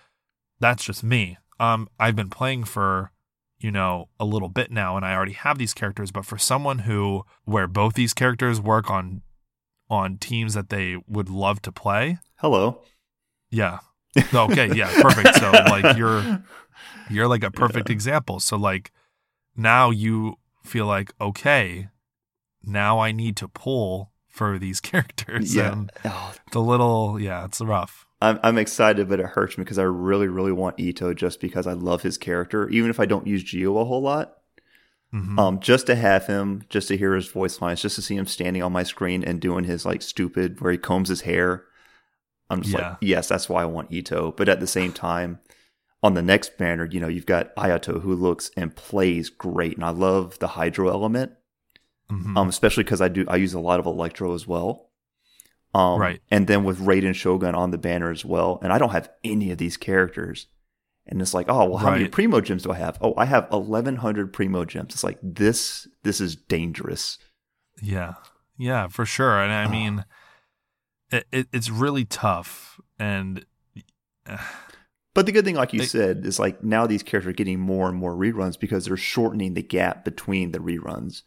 S1: that's just me. Um, I've been playing for, you know, a little bit now and I already have these characters, but for someone who where both these characters work on on teams that they would love to play,
S2: Hello.
S1: yeah. Okay, yeah, perfect. So (laughs) like you're you're like a perfect
S2: Yeah.
S1: example. So like now you feel like okay, now I need to pull for these (laughs) characters
S2: Yeah.
S1: and
S2: Oh,
S1: the little yeah, it's rough.
S2: I'm I'm excited, but it hurts me because I really, really want Itto just because I love his character. Even if I don't use Geo a whole lot,
S1: Mhm.
S2: um, just to have him, just to hear his voice lines, just to see him standing on my screen and doing his like stupid where he combs his hair. I'm just
S1: Yeah.
S2: like, yes, that's why I want Itto. But at the same time, on the next banner, you know, you've got Ayato who looks and plays great, and I love the Hydro element.
S1: Mhm.
S2: um, especially because I do I use a lot of Electro as well. Um,
S1: Right.
S2: And then with Raiden Shogun on the banner as well, and I don't have any of these characters. And it's like, oh well, how many Primogems do I have? Oh, I have eleven hundred Primogems. It's like this. This is dangerous.
S1: Yeah, yeah, for sure. And I
S2: Oh.
S1: mean, it, it it's really tough. And uh,
S2: But the good thing, like you
S1: They-
S2: said, is like now these characters are getting more and more reruns because they're shortening the gap between the reruns.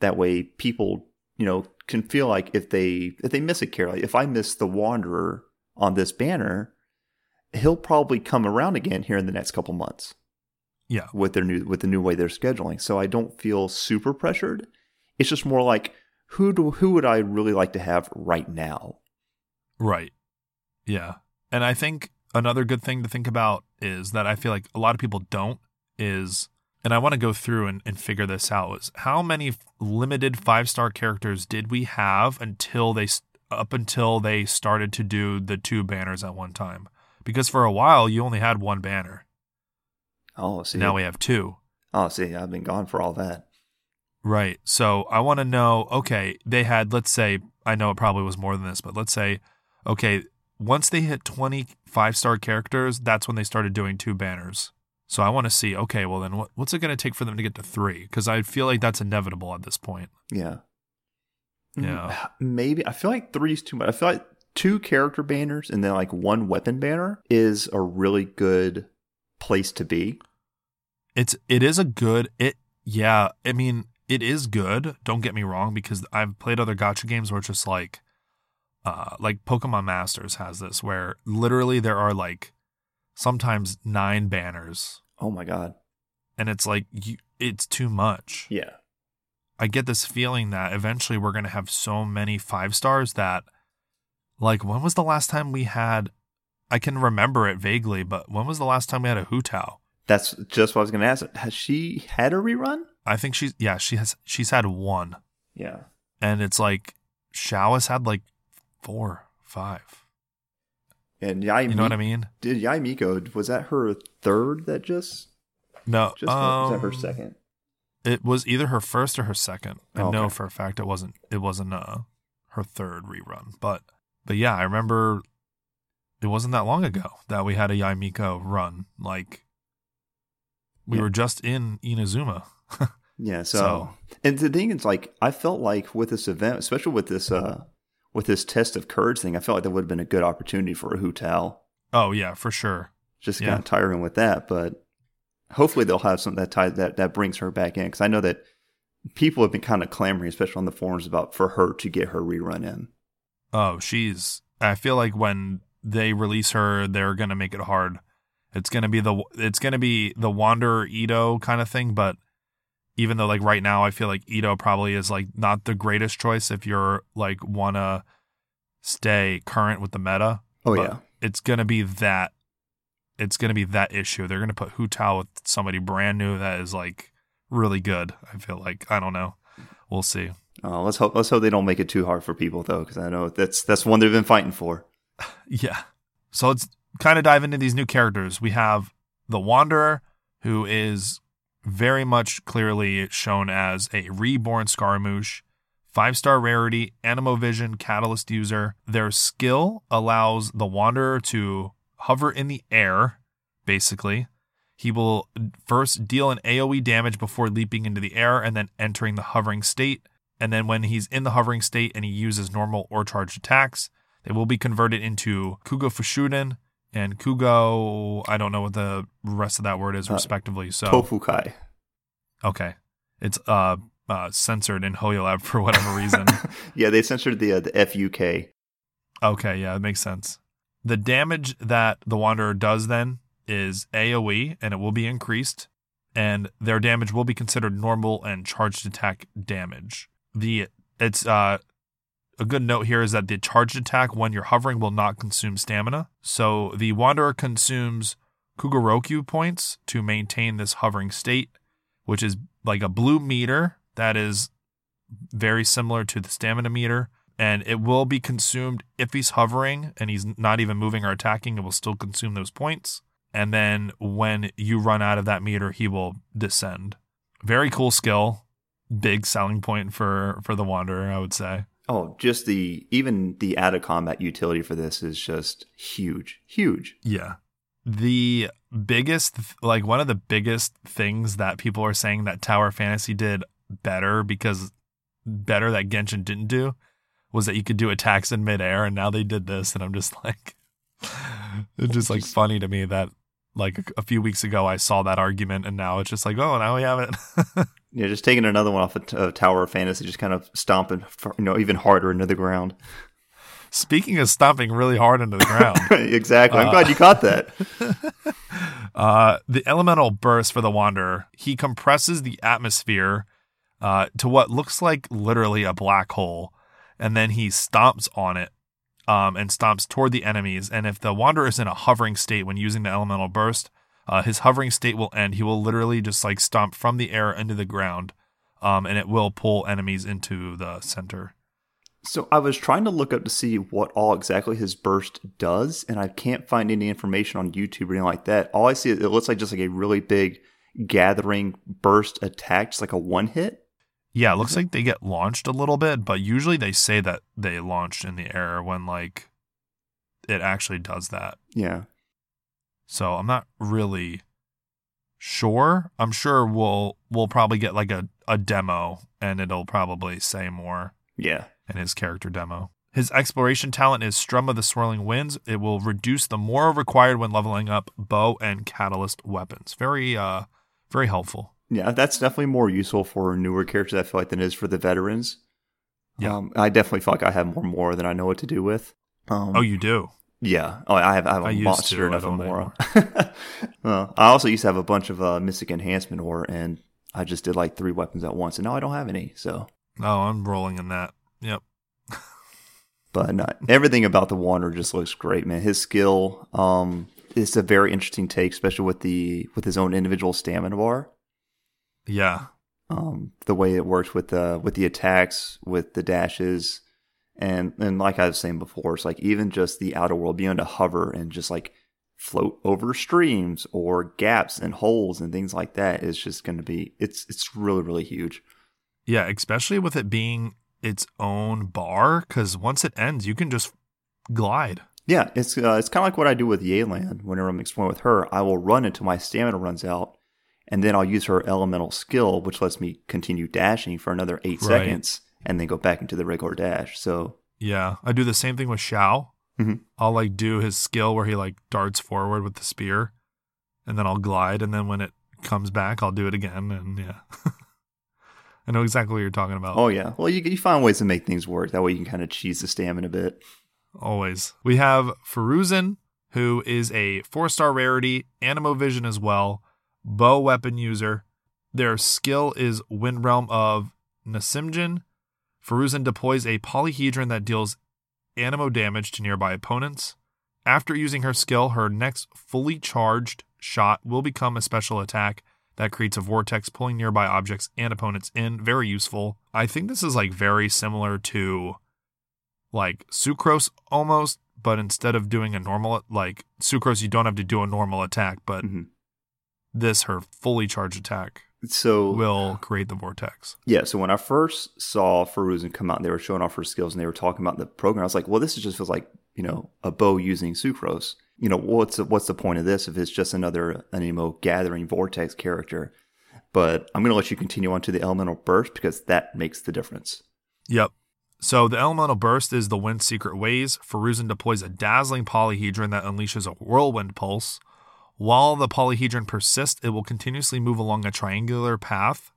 S2: That way, people, you know, can feel like if they if they miss a character, like if I miss the Wanderer on this banner, he'll probably come around again here in the next couple months
S1: yeah,
S2: with their new with the new way they're scheduling. So I don't feel super pressured. It's just more like who do who would I really like to have right now?
S1: right. Yeah. And I think another good thing to think about is that I feel like a lot of people don't is and I want to go through and, and figure this out is how many f- limited five star characters did we have until they up until they started to do the two banners at one time because for a while you only had one banner
S2: Oh, see,
S1: now we have two
S2: oh, see, I've been gone for all that.
S1: Right. So I want to know okay, they had, let's say, I know it probably was more than this, but let's say, okay, once they hit 20 five star characters, that's when they started doing two banners. So I want to see, okay, well, then what, what's it going to take for them to get to three? Because I feel like that's inevitable at this point.
S2: Yeah.
S1: Yeah.
S2: Maybe I feel like three is too much. I feel like two character banners and then like one weapon banner is a really good place to be.
S1: It's, it is a good, it, yeah, I mean, it is good. Don't get me wrong, because I've played other gacha games where it's just like, uh, like Pokemon Masters has this where literally there are like sometimes nine banners,
S2: Oh my god.
S1: and it's like you, it's too much.
S2: Yeah.
S1: I get this feeling that eventually we're gonna have so many five stars that, like, when was the last time we had? I can remember it vaguely, but when was the last time we had a Hu Tao?
S2: That's just what I was going to ask. Has she had a rerun?
S1: I think she's yeah she has she's had one,
S2: Yeah.
S1: and it's like Xiao has had like four, five.
S2: And Yae
S1: You know what I mean?
S2: Did Yae Miko, was that her third that just,
S1: No,
S2: just went? was that her
S1: um,
S2: second?
S1: It was either her first or her second. I
S2: Okay.
S1: know for a fact it wasn't it wasn't uh her third rerun. But but yeah, I remember it wasn't that long ago that we had a Yae Miko run. Like we
S2: Yeah.
S1: were just in Inazuma. (laughs)
S2: Yeah, so,
S1: So-
S2: and the thing is, like, I felt like with this event, especially with this uh with this test of courage thing, I felt like that would have been a good opportunity for a Tao.
S1: Oh yeah, for sure.
S2: Just
S1: Yeah.
S2: kind of tiring with that, but hopefully they'll have something that ties that that brings her back in because I know that people have been kind of clamoring, especially on the forums, about for her to get her rerun in.
S1: Oh, she's. I feel like when they release her, they're gonna make it hard. It's gonna be the it's gonna be the Wanderer Itto kind of thing, but even though like right now I feel like Itto probably is like not the greatest choice if you're like wanna stay current with the meta.
S2: Oh yeah,
S1: It's gonna be that it's gonna be that issue. They're gonna put Hu Tao with somebody brand new that is like really good. I feel like I don't know. We'll see.
S2: Uh, let's hope let's hope they don't make it too hard for people though, because I know that's that's one they've been fighting for. (sighs)
S1: Yeah. So let's kind of dive into these new characters. We have the Wanderer, who is very much clearly shown as a reborn Scaramouche, five star rarity, Anemo Vision, Catalyst user. Their skill allows the Wanderer to hover in the air, basically. He will first deal an AoE damage before leaping into the air and then entering the hovering state. And then when he's in the hovering state and he uses normal or charged attacks, they will be converted into Kugo Fushoudan and Kugo. I don't know what the rest of that word is,
S2: Uh,
S1: respectively. So
S2: Toufukai.
S1: okay, it's uh, uh censored in HoYoLab for whatever reason. (laughs)
S2: yeah, they censored the uh, the FUK.
S1: okay, yeah, it makes sense. The damage that the Wanderer does then is AOE, and it will be increased, and their damage will be considered normal and charged attack damage. The it's uh a good note here is that the charged attack when you're hovering will not consume stamina. So the Wanderer consumes Kuugoryoku points to maintain this hovering state, which is like a blue meter that is very similar to the stamina meter. And it will be consumed if he's hovering and he's not even moving or attacking, it will still consume those points. And then when you run out of that meter, he will descend. Very cool skill. Big selling point for for the Wanderer, I would say.
S2: Oh, just the even the out of combat utility for this is just huge, huge.
S1: Yeah. The biggest, like one of the biggest things that people are saying that Tower Fantasy did better because better that Genshin didn't do was that you could do attacks in midair, and now they did this, and I'm just (laughs) like, it's just like funny to me that like a, few weeks ago I saw that argument, and now it's just like, oh, now we have it. (laughs)
S2: Yeah, just taking another one off of t- of Tower of Fantasy, just kind of stomping, you know, even harder into the ground.
S1: Speaking of stomping really hard into the ground, (laughs)
S2: exactly. I'm
S1: Uh,
S2: glad you caught that. (laughs)
S1: uh, the elemental burst for the Wanderer, he compresses the atmosphere uh, to what looks like literally a black hole, and then he stomps on it um, and stomps toward the enemies. And if the Wanderer is in a hovering state when using the elemental burst, uh, his hovering state will end. He will literally just like stomp from the air into the ground, um, and it will pull enemies into the center.
S2: So I was trying to look up to see what all exactly his burst does, and I can't find any information on YouTube or anything like that. All I see is it looks like just like a really big gathering burst attack, just like a one hit.
S1: Yeah, it looks like they get launched a little bit, but usually they say that they launched in the air when like it actually does that.
S2: Yeah.
S1: So I'm not really sure. I'm sure we'll we'll probably get like a, a demo and it'll probably say more
S2: Yeah.
S1: in his character demo. His exploration talent is Strum of the Swirling Winds. It will reduce the Mora required when leveling up bow and catalyst weapons. Very uh very helpful.
S2: Yeah, that's definitely more useful for newer characters, I feel like, than it is for the veterans.
S1: Yeah.
S2: Um, I definitely feel like I have more more than I know what to do with. Um,
S1: Oh, you do.
S2: Yeah. Oh, I have, I have a
S1: I
S2: monster
S1: to, don't
S2: more. (laughs) I also used to have a bunch of uh, Mystic Enhancement ore, and I just did like three weapons at once, and now I don't have any. So,
S1: Oh, I'm rolling in that. Yep.
S2: but not, everything about the Wanderer just looks great, man. His skill, um, it's a very interesting take, especially with the with his own individual stamina bar.
S1: Yeah.
S2: Um, the way it works with the with the attacks, with the dashes, and and like I was saying before, it's like even just the outer world, being able to hover and just like float over streams or gaps and holes and things like that is just going to be it's it's really really huge.
S1: Yeah, especially with it being its own bar, because once it ends, you can just glide.
S2: Yeah, it's uh, it's kind of like what I do with Yelan. Whenever I'm exploring with her, I will run until my stamina runs out, and then I'll use her elemental skill, which lets me continue dashing for another eight
S1: Right.
S2: seconds, and then go back into the regular dash. So
S1: Yeah, I do the same thing with Xiao.
S2: Mhm.
S1: I'll like do his skill where he like darts forward with the spear, and then I'll glide, and then when it comes back, I'll do it again, and yeah, (laughs) I know exactly what you're talking about.
S2: Oh yeah. Well, you you find ways to make things work. That way you can kind of cheese the stamina a bit.
S1: Always. We have Faruzan, who is a four star rarity, Anemo Vision as well, bow weapon user. Their skill is Wind Realm of Nasamjnin. Faruzan deploys a polyhedron that deals Anemo damage to nearby opponents. After using her skill, her next fully charged shot will become a special attack that creates a vortex pulling nearby objects and opponents in. Very useful. I think this is like very similar to like sucrose almost, but instead of doing a normal like sucrose, you don't have to do a normal attack, but
S2: Mhm.
S1: This her fully charged attack
S2: So
S1: will create the vortex.
S2: Yeah, so when I first saw Faruzan come out and they were showing off her skills and they were talking about the program, I was like, well, this is just feels like, you know, a bow using sucrose. You know, what's the, what's the point of this if it's just another Anemo gathering vortex character? But I'm going to let you continue on to the elemental burst because that makes the difference.
S1: Yep. So the elemental burst is the wind's secret ways. Faruzan deploys a dazzling polyhedron that unleashes a whirlwind pulse. While the polyhedron persists, it will continuously move along a triangular path.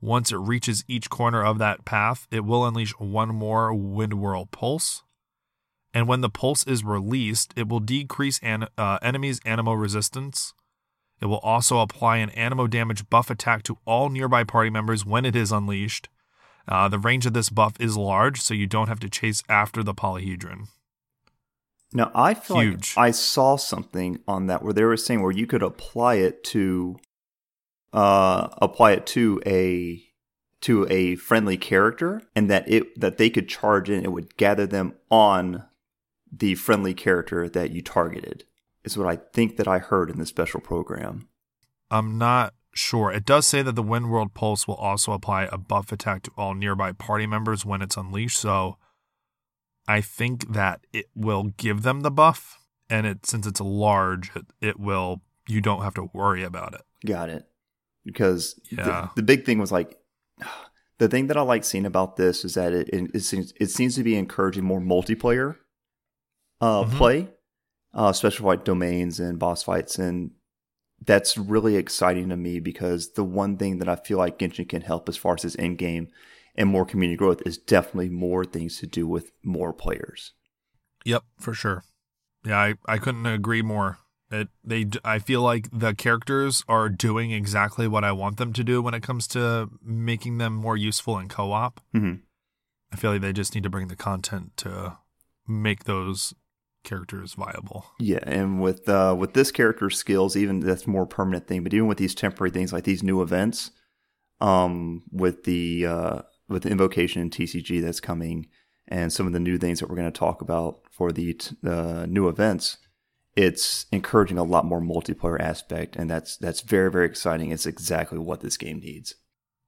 S1: Once it reaches each corner of that path, it will unleash one more wind whirl pulse. And when the pulse is released, it will decrease an, uh, enemies' Anemo resistance. It will also apply an Anemo damage buff attack to all nearby party members when it is unleashed. Uh, the range of this buff is large, so you don't have to chase after the polyhedron.
S2: Now, I feel
S1: Huge.
S2: like I saw something on that where they were saying where you could apply it to uh apply it to a to a friendly character and that it that they could charge in it would gather them on the friendly character that you targeted. Is what I think that I heard in the special program.
S1: I'm not sure. It does say that the Wind World Pulse will also apply a buff attack to all nearby party members when it's unleashed, so I think that it will give them the buff, and it since it's large, it, it will. You don't have to worry about it.
S2: Got it. Because
S1: Yeah.
S2: the, the big thing was like (sighs) the thing that I like seeing about this is that it it, it, seems, it seems to be encouraging more multiplayer uh,
S1: Mhm.
S2: play, uh, especially for like domains and boss fights, and that's really exciting to me because the one thing that I feel like Genshin can help as far as its end game and more community growth is definitely more things to do with more players.
S1: Yep, for sure. Yeah, I, I couldn't agree more. It they I feel like the characters are doing exactly what I want them to do when it comes to making them more useful in co-op.
S2: Mhm.
S1: I feel like they just need to bring the content to make those characters viable.
S2: Yeah, and with uh, with this character's skills, even that's more permanent thing. But even with these temporary things like these new events, um, with the uh, with invocation in TCG that's coming, and some of the new things that we're going to talk about for the t- uh, new events, it's encouraging a lot more multiplayer aspect, and that's that's very very exciting. It's exactly what this game needs.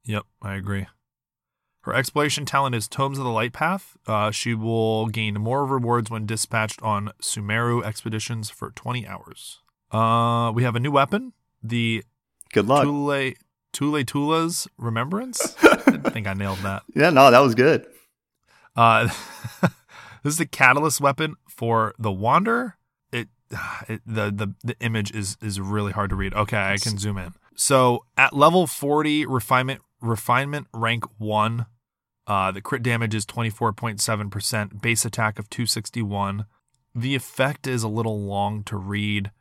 S1: Yep, I agree. Her exploration talent is Tomes of the Light Path. Uh, she will gain more rewards when dispatched on Sumeru expeditions for 20 hours. Uh, we have a new weapon, the
S2: Good luck.
S1: Tule Tule Tula's Remembrance. (laughs) I think I nailed that. (laughs)
S2: yeah, no, that was good.
S1: Uh, (laughs) this is the catalyst weapon for the Wander. It, (sighs) it the the the image is is really hard to read. Okay, I can zoom in. So at level forty, refinement refinement rank one. Uh, the crit damage is 24.7%, base attack of 261. The effect is a little long to read.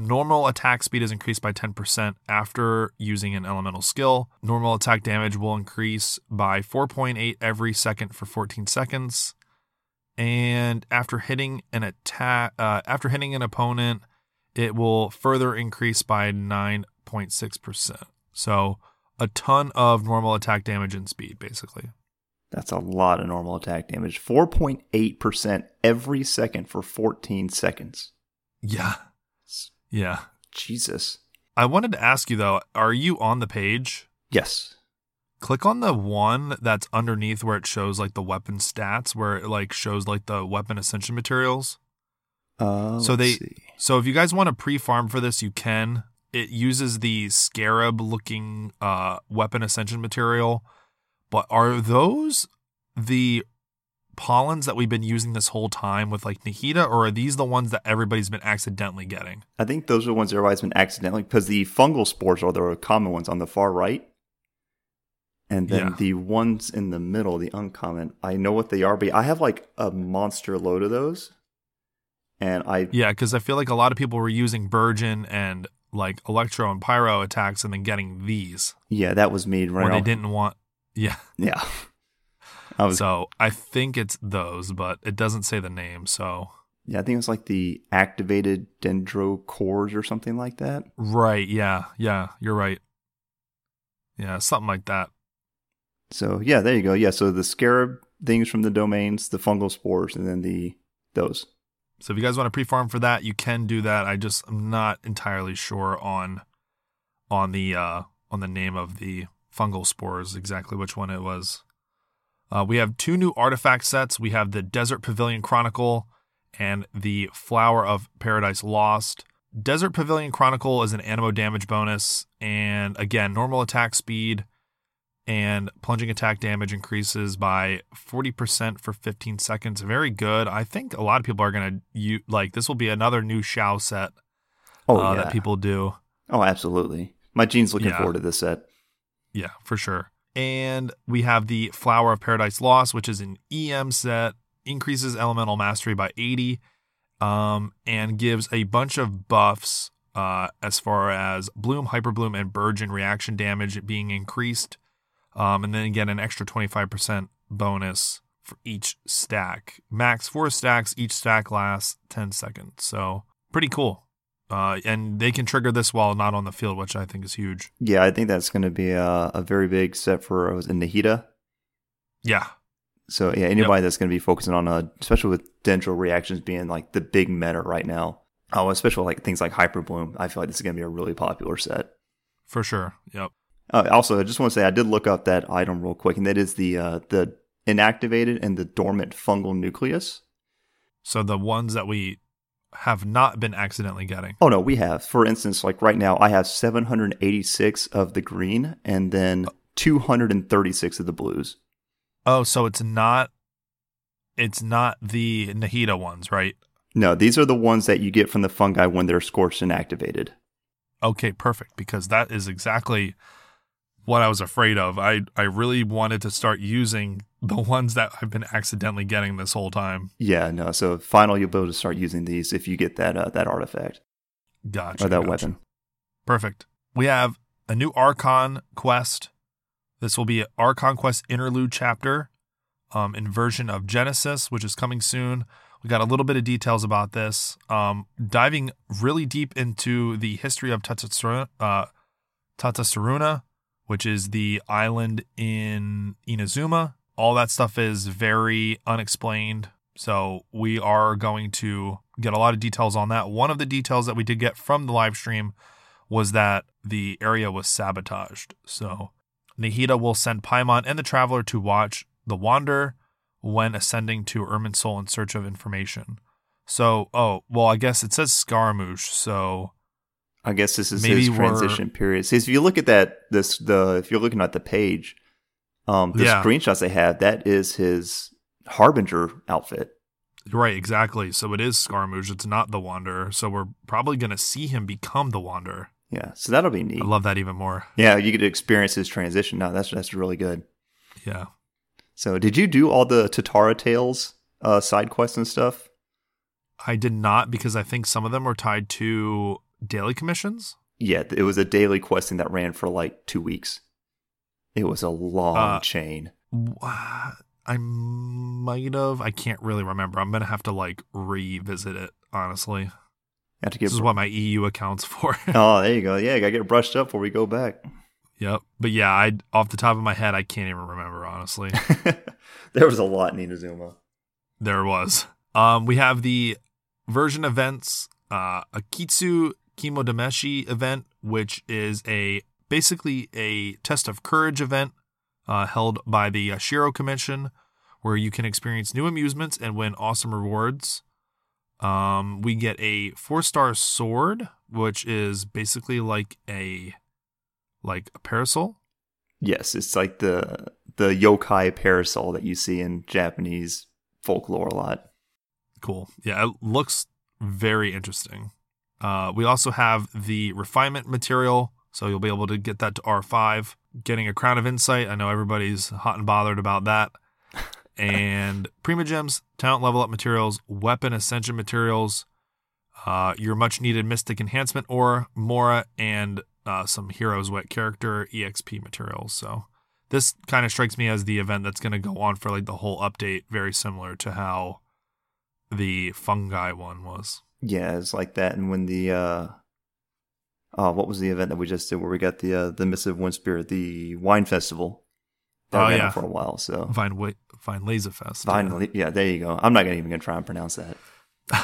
S1: Normal attack speed is increased by 10% after using an elemental skill. Normal attack damage will increase by 4.8 every second for 14 seconds. And after hitting an attack, uh, after hitting an opponent, it will further increase by 9.6%. So a ton of normal attack damage and speed, basically.
S2: That's a lot of normal attack damage. Four point eight percent every second for fourteen seconds.
S1: Yeah. Yeah.
S2: Jesus.
S1: I wanted to ask you though, are you on the page?
S2: Yes.
S1: Click on the one that's underneath where it shows like the weapon stats, where it like shows like the weapon ascension materials.
S2: Uh,
S1: So they-
S2: see.
S1: So if you guys want to pre-farm for this, you can. It uses the scarab-looking uh, weapon ascension material, but are those the pollens that we've been using this whole time with like Nahida, or are these the ones that everybody's been accidentally getting?
S2: I think those are the ones everybody's been accidentally because the fungal spores are the common ones on the far right. And then
S1: Yeah.
S2: the ones in the middle, the uncommon, I know what they are, but I have like a monster load of those. And I
S1: Yeah, because I feel like a lot of people were using Burgeon and like Electro and Pyro attacks, and then getting these
S2: yeah, that was me
S1: when
S2: right
S1: they didn't want. Yeah,
S2: Yeah. (laughs) I was
S1: so I think it's those, but it doesn't say the name. So
S2: yeah, I think it was like the activated dendrocores or something like that.
S1: right, yeah, yeah, you're right. Yeah, something like that.
S2: So yeah, there you go. Yeah, so the scarab things from the domains, the fungal spores, and then the those.
S1: So if you guys want to pre-farm for that, you can do that. I just am not entirely sure on on the uh on the name of the fungal spores exactly which one it was. Uh, we have two new artifact sets. We have the Desert Pavilion Chronicle and the Flower of Paradise Lost. Desert Pavilion Chronicle is an Anemo damage bonus, and again, normal attack speed and plunging attack damage increases by 40% for 15 seconds. Very good. I think a lot of people are going to like, this will be another new Xiao set
S2: Oh
S1: uh,
S2: yeah.
S1: that people do.
S2: oh, absolutely. My gene's looking
S1: Yeah.
S2: forward to this set.
S1: Yeah, for sure. And we have the Flower of Paradise Lost, which is an EM set, increases elemental mastery by 80, um, and gives a bunch of buffs uh, as far as Bloom, Hyperbloom, and Burgeon reaction damage being increased. Um, and then again, an extra 25% bonus for each stack. Max four stacks, each stack lasts 10 seconds. So pretty cool. Uh, and they can trigger this while not on the field, which I think is huge.
S2: Yeah, I think that's going to be a, a very big set for uh, was it Nahida.
S1: Yeah,
S2: So yeah, anybody that's going to be focusing on, uh, especially with dendro reactions being like the big meta right now. Oh, especially like things like Hyper Bloom. I feel like this is going to be a really popular set.
S1: for sure. Yep.
S2: Uh, also, I just want to say I did look up that item real quick, and that is the uh, the inactivated and the dormant fungal nucleus.
S1: So the ones that we have not been accidentally getting.
S2: Oh no, we have. For instance, like right now, I have 786 of the green, and then 236 of the blues.
S1: Oh, so it's not it's not the Nahida ones, right?
S2: No, these are the ones that you get from the fungi when they're scorched and activated.
S1: Okay, perfect. Because that is exactly what I was afraid of. I I really wanted to start using the ones that I've been accidentally getting this whole time.
S2: Yeah, no. So final, you'll be able to start using these if you get that uh, that artifact
S1: Gotcha.
S2: or that
S1: gotcha.
S2: weapon.
S1: Perfect. We have a new Archon quest. This will be an Archon quest interlude chapter, um, in version of Genesis, which is coming soon. We got a little bit of details about this. Um, diving really deep into the history of Tatarasuna, uh, which is the island in Inazuma. All that stuff is very unexplained. So we are going to get a lot of details on that. One of the details that we did get from the live stream was that the area was sabotaged. So Nahida will send Paimon and the Traveler to watch the Wander when ascending to Irminsul in search of information. So, oh, well, I guess it says Scaramouche. So,
S2: I guess this is
S1: Maybe
S2: his transition period. So if you look at that, this the if you're looking at the page, um, the
S1: Yeah.
S2: screenshots they have, that is his harbinger outfit.
S1: right, exactly. So it is Scaramouche. It's not the Wanderer. So we're probably going to see him become the Wanderer.
S2: Yeah, so that'll be neat.
S1: I love that even more.
S2: yeah, you get to experience his transition. No, that's that's really good.
S1: Yeah.
S2: So, did you do all the Tatara Tales uh, side quests and stuff?
S1: I did not because I think some of them were tied to daily commissions.
S2: Yeah, it was a daily questing that ran for like two weeks. It was a long
S1: Uh,
S2: chain.
S1: I might have. I can't really remember. I'm gonna have to like revisit it. Honestly,
S2: You have to get.
S1: this is what my EU accounts (laughs) for.
S2: oh, there you go. Yeah, gotta get brushed up before we go back.
S1: yep. But yeah, I off the top of my head, I can't even remember. Honestly, (laughs)
S2: there was a lot in Inazuma.
S1: there was. Um, we have the version events. Uh, Akitsu Kimodameshi event, which is a basically a test of courage event uh, held by the Shiro Commission, where you can experience new amusements and win awesome rewards. Um, we get a four star sword, which is basically like a like a parasol.
S2: Yes, it's like the the yokai parasol that you see in Japanese folklore a lot.
S1: Cool. Yeah, it looks very interesting. Uh, we also have the refinement material, so you'll be able to get that to R5. Getting a crown of insight. I know everybody's hot and bothered about that. (laughs) and Primogems, talent level up materials, weapon ascension materials, uh, your much needed mystic enhancement ore Mora, and uh, some Hero's Wit character exp materials. So this kind of strikes me as the event that's going to go on for like the whole update, very similar to how the fungi one was.
S2: Yeah, it's like that. And when the uh, oh, what was the event that we just did where we got the uh, the Missive Windspear, the wine festival? That
S1: Oh, yeah.
S2: for a while. So
S1: Vine Wa- Weinlesefest.
S2: finally, yeah, there you go. I'm not gonna even gonna try and pronounce that. (laughs)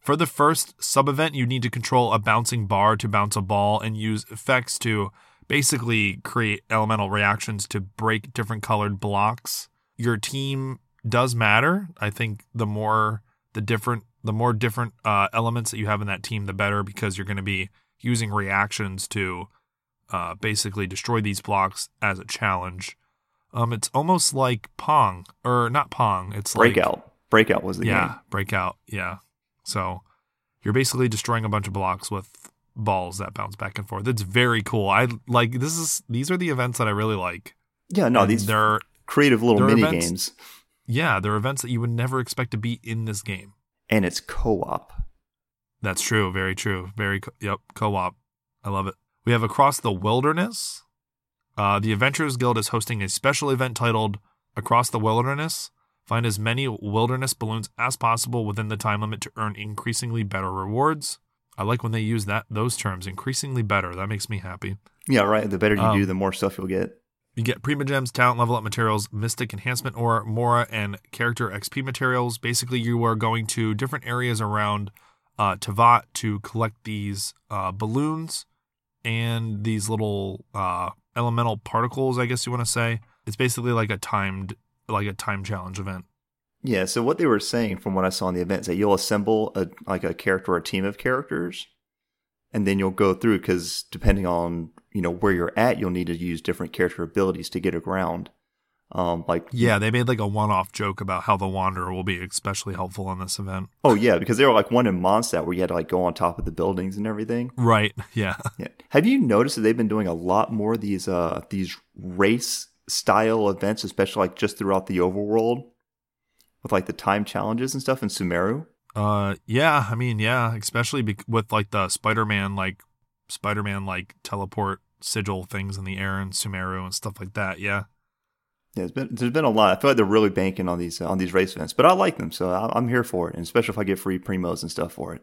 S1: For the first sub event, you need to control a bouncing bar to bounce a ball and use effects to basically create elemental reactions to break different colored blocks. Your team does matter. I think the more the different the more different uh, elements that you have in that team, the better because you're going to be using reactions to uh, basically destroy these blocks as a challenge. Um, it's almost like Pong or not Pong. It's like
S2: Breakout. Breakout was the game.
S1: yeah,
S2: game.
S1: breakout. Yeah. So you're basically destroying a bunch of blocks with balls that bounce back and forth. It's very cool. I like this is these are the events that I really like.
S2: Yeah, no,
S1: And
S2: these
S1: they're
S2: creative little
S1: they're
S2: mini
S1: events-
S2: games,
S1: yeah, they're events that you would never expect to be in this game.
S2: And it's co-op.
S1: That's true. Very true. Very co- yep. Co-op. I love it. We have Across the Wilderness. Uh, the Adventurers Guild is hosting a special event titled Across the Wilderness. Find as many wilderness balloons as possible within the time limit to earn increasingly better rewards. I like when they use that those terms. Increasingly better. That makes me happy.
S2: Yeah, right. The better you
S1: Um,
S2: do, the more stuff you'll get.
S1: You get Primogems, talent level up materials, Mystic Enhancement ore Mora, and character XP materials. Basically, you are going to different areas around uh, Teyvat to collect these uh, balloons and these little uh, elemental particles. I guess you want to say it's basically like a timed, like a time challenge event.
S2: Yeah, so what they were saying from what I saw in the event is that you'll assemble a like a character or a team of characters, and then you'll go through because depending on you know where you're at, you'll need to use different character abilities to get around. Um, like
S1: Yeah, they made like a one-off joke about how the Wanderer will be especially helpful in this event.
S2: oh yeah, because they were like one in Mondstadt where you had to like go on top of the buildings and everything.
S1: Right? (laughs) Yeah.
S2: Yeah. Have you noticed that they've been doing a lot more of these uh these race style events, especially like just throughout the overworld, with like the time challenges and stuff in Sumeru?
S1: Uh, yeah. I mean, yeah, especially bec- with like the Spider-Man, like Spider-Man, like teleport sigil things in the air and Sumeru and stuff like that. Yeah.
S2: Yeah, there's been there's been a lot. I feel like they're really banking on these uh, on these race events, but I like them, so I- I'm here for it, and especially if I get free primos and stuff for it.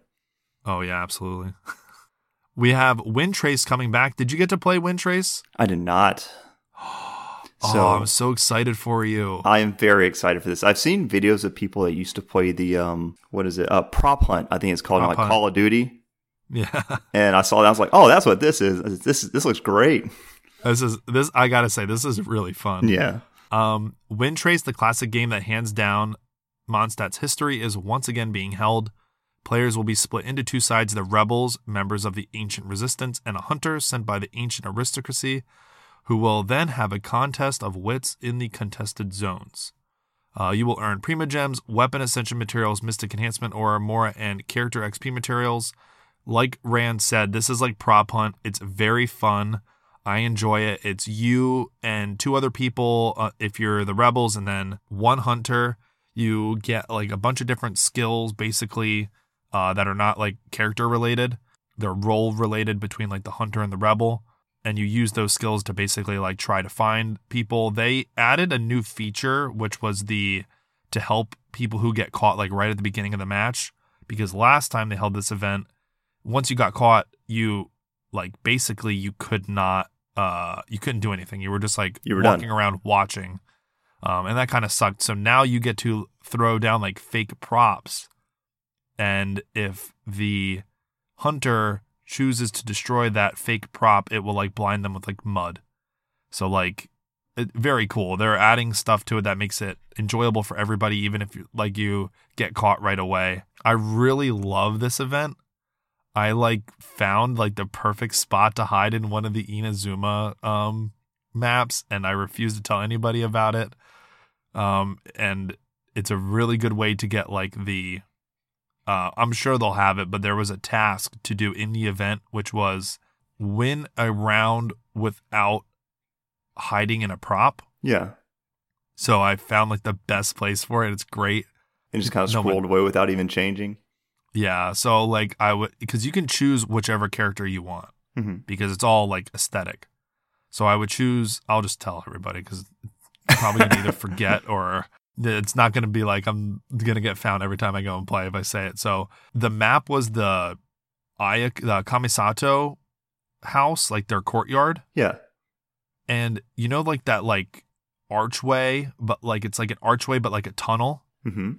S1: Oh yeah, absolutely. (laughs) we have Wind Trace coming back. Did you get to play Wind Trace?
S2: I did not. (gasps)
S1: oh,
S2: So-
S1: I'm so excited for you.
S2: I am very excited for this. I've seen videos of people that used to play the um what is it? Uh, prop hunt. I think it's called
S1: Prop
S2: like
S1: hunt.
S2: Call of Duty.
S1: Yeah. (laughs)
S2: And I saw that. I was like, oh, that's what this is. This this looks great.
S1: this is this. I gotta say, this is really fun.
S2: Yeah.
S1: Um, Wind Trace, the classic game that hands down Mondstadt's history, is once again being held. Players will be split into two sides the rebels, members of the ancient resistance, and a hunter sent by the ancient aristocracy, who will then have a contest of wits in the contested zones. Uh, you will earn Primogems, Weapon Ascension materials, Mystic Enhancement, ore Mora, and Character XP materials. Like Rand said, this is like prop hunt. It's very fun. I enjoy it. It's you and two other people uh, if you're the rebels, and then one hunter. You get like a bunch of different skills basically uh, that are not like character related. They're role related between like the hunter and the rebel. And you use those skills to basically like try to find people. They added a new feature, which was the to help people who get caught like right at the beginning of the match. Because last time they held this event, once you got caught, you like basically you could not uh you couldn't do anything. You were just like
S2: You were
S1: walking
S2: done.
S1: around watching. Um and that kind of sucked. So now you get to throw down like fake props. And if the hunter chooses to destroy that fake prop, it will like blind them with like mud. So like it, very cool. They're adding stuff to it that makes it enjoyable for everybody, even if you, like you get caught right away. I really love this event. I like found like the perfect spot to hide in one of the Inazuma um, maps, and I refuse to tell anybody about it. Um, and it's a really good way to get like the. Uh, I'm sure they'll have it, but there was a task to do in the event, which was win a round without hiding in a prop.
S2: Yeah.
S1: So I found like the best place for it. It's great.
S2: And just kind of
S1: No,
S2: scrolled away without even changing.
S1: Yeah. So like I would because you can choose whichever character you want
S2: hmm
S1: because it's all like aesthetic. So I would choose. I'll just tell everybody because probably gonna either forget or it's not gonna be like I'm gonna get found every time I go and play if I say it. So the map was the Aya the Kamisato house, like their courtyard.
S2: Yeah.
S1: and you know like that like archway but like it's like an archway but like a tunnel
S2: hmm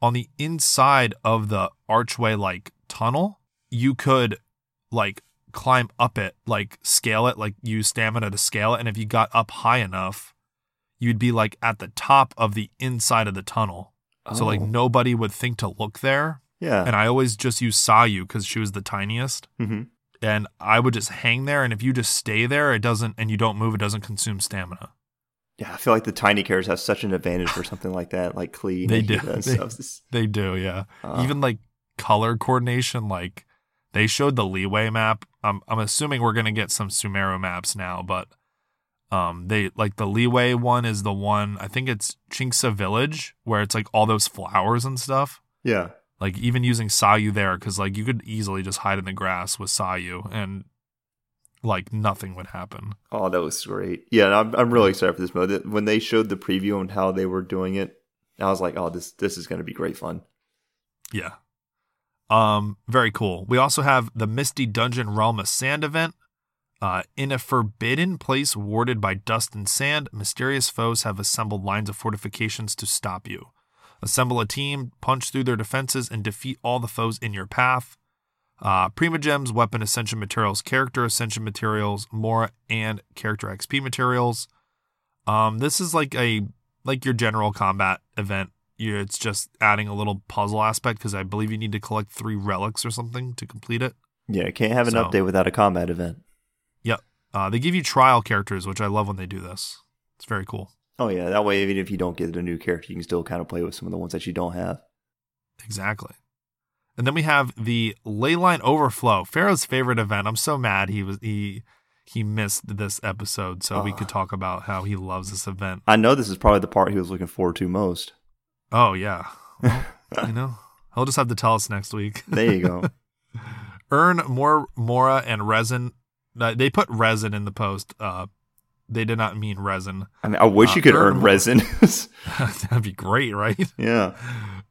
S1: on the inside of the archway like tunnel you could like climb up it like scale it like use stamina to scale it and if you got up high enough you'd be like at the top of the inside of the tunnel. So like
S2: Oh.
S1: nobody would think to look there.
S2: Yeah.
S1: and i always just use sayu because she was the tiniest.
S2: Hmm
S1: and i would just hang there and if you just stay there it doesn't and you don't move it doesn't consume stamina
S2: Yeah. I feel like the tiny characters have such an advantage for something like that, like Klee. and
S1: They do. (laughs) They-
S2: stuff.
S1: They do, yeah.
S2: uh,
S1: Even like color coordination, like they showed the Liyue map. I'm I'm assuming we're gonna get some Sumeru maps now, but um they like the Liyue one is the one I think it's Qingce Village where it's like all those flowers and stuff.
S2: yeah.
S1: Like even using Sayu there, because like you could easily just hide in the grass with Sayu and like nothing would happen.
S2: Oh, that was great. Yeah, I'm I'm really excited for this mode. When they showed the preview and how they were doing it, I was like, oh, this this is going to be great fun.
S1: Yeah. Um, very cool. We also have the Misty Dungeon Realm of Sand event. Uh, in a forbidden place warded by dust and sand, mysterious foes have assembled lines of fortifications to stop you. Assemble a team, punch through their defenses, and defeat all the foes in your path. Uh, Primogems, Weapon Ascension Materials, Character Ascension Materials, Mora, and Character XP Materials. Um, this is like a like your general combat event you it's just adding a little puzzle aspect because I believe you need to collect three relics or something to complete it.
S2: Yeah, can't have an
S1: So-
S2: update without a combat event. Yep.
S1: Uh, they give you trial characters, which I love when they do this. It's very cool.
S2: Oh yeah, that way even if you don't get a new character, you can still kind of play with some of the ones that you don't have.
S1: Exactly. And then we have the Leyline Overflow, Pharaoh's favorite event. I'm so mad he was he he missed this episode, so we
S2: Oh.
S1: could talk about how he loves this event.
S2: I know this is probably the part he was looking forward to most.
S1: Oh yeah, well, (laughs) you know, he'll just have to tell us next week. (laughs)
S2: There you go.
S1: Earn more Mora and resin. Uh, they put resin in the post. Uh, they did not mean resin.
S2: I mean, I wish
S1: Uh,
S2: you could
S1: earn
S2: earn resin. (laughs)
S1: That'd be great, right?
S2: yeah.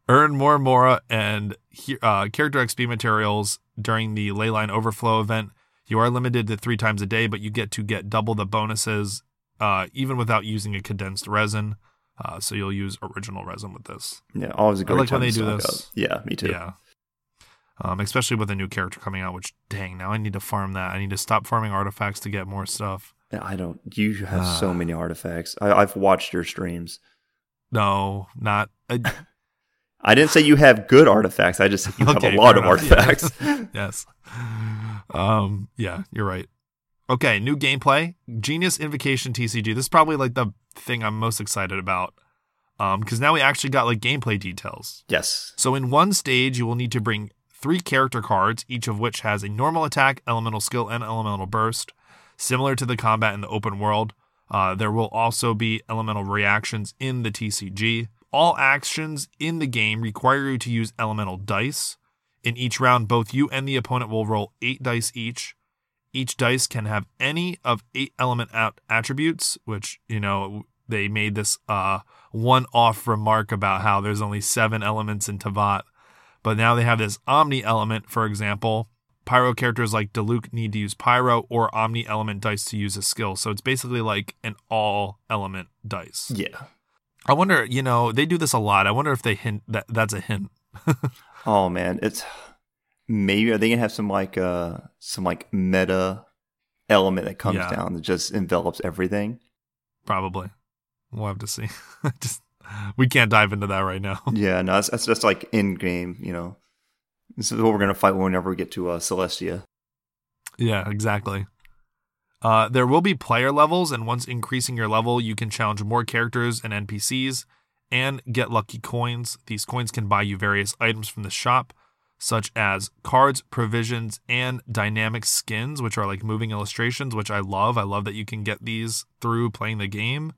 S1: Earn more Mora and uh, character XP materials during the Leyline Overflow event. You are limited to three times a day, but you get to get double the bonuses, uh, even without using a condensed resin. Uh, so you'll use original resin with this.
S2: Yeah, always a great
S1: like when they
S2: to
S1: do this.
S2: up. Yeah, me too.
S1: Yeah. Um, especially with a new character coming out, which dang, now I need to farm that. I need to stop farming artifacts to get more stuff.
S2: Yeah, I don't. You have
S1: Ah.
S2: so many artifacts. I, I've watched your streams.
S1: No, not. I, (laughs)
S2: I didn't say you have good artifacts. I just said you have
S1: Okay,
S2: a lot of
S1: enough. (laughs)
S2: artifacts.
S1: yes. Um, yeah, you're right. Okay, new gameplay. Genius Invocation TCG. This is probably like the thing I'm most excited about. Um, because now we actually got like gameplay details.
S2: yes.
S1: So in one stage, you will need to bring three character cards, each of which has a normal attack, elemental skill, and elemental burst. Similar to the combat in the open world, uh, there will also be elemental reactions in the TCG. All actions in the game require you to use elemental dice. In each round, both you and the opponent will roll eight dice each. Each dice can have any of eight element at- attributes, which, you know, they made this uh, one off remark about how there's only seven elements in Teyvat. But now they have this Omni element, for example. Pyro characters like Diluc need to use Pyro or Omni element dice to use a skill. So it's basically like an all element dice.
S2: Yeah.
S1: I wonder, you know, they do this a lot. I wonder if they hint that that's a hint. (laughs)
S2: Oh man, it's maybe are they gonna have some like uh some like meta element that comes
S1: Yeah.
S2: down that just envelops everything?
S1: Probably. We'll have to see. (laughs) just we can't dive into that right now. (laughs)
S2: yeah, no, that's, that's just like in game. You know, this is what we're gonna fight whenever we get to uh, Celestia.
S1: Yeah, exactly. Uh, there will be player levels, and once increasing your level, you can challenge more characters and NPCs and get lucky coins. These coins can buy you various items from the shop, such as cards, provisions, and dynamic skins, which are like moving illustrations, which I love. I love that you can get these through playing the game.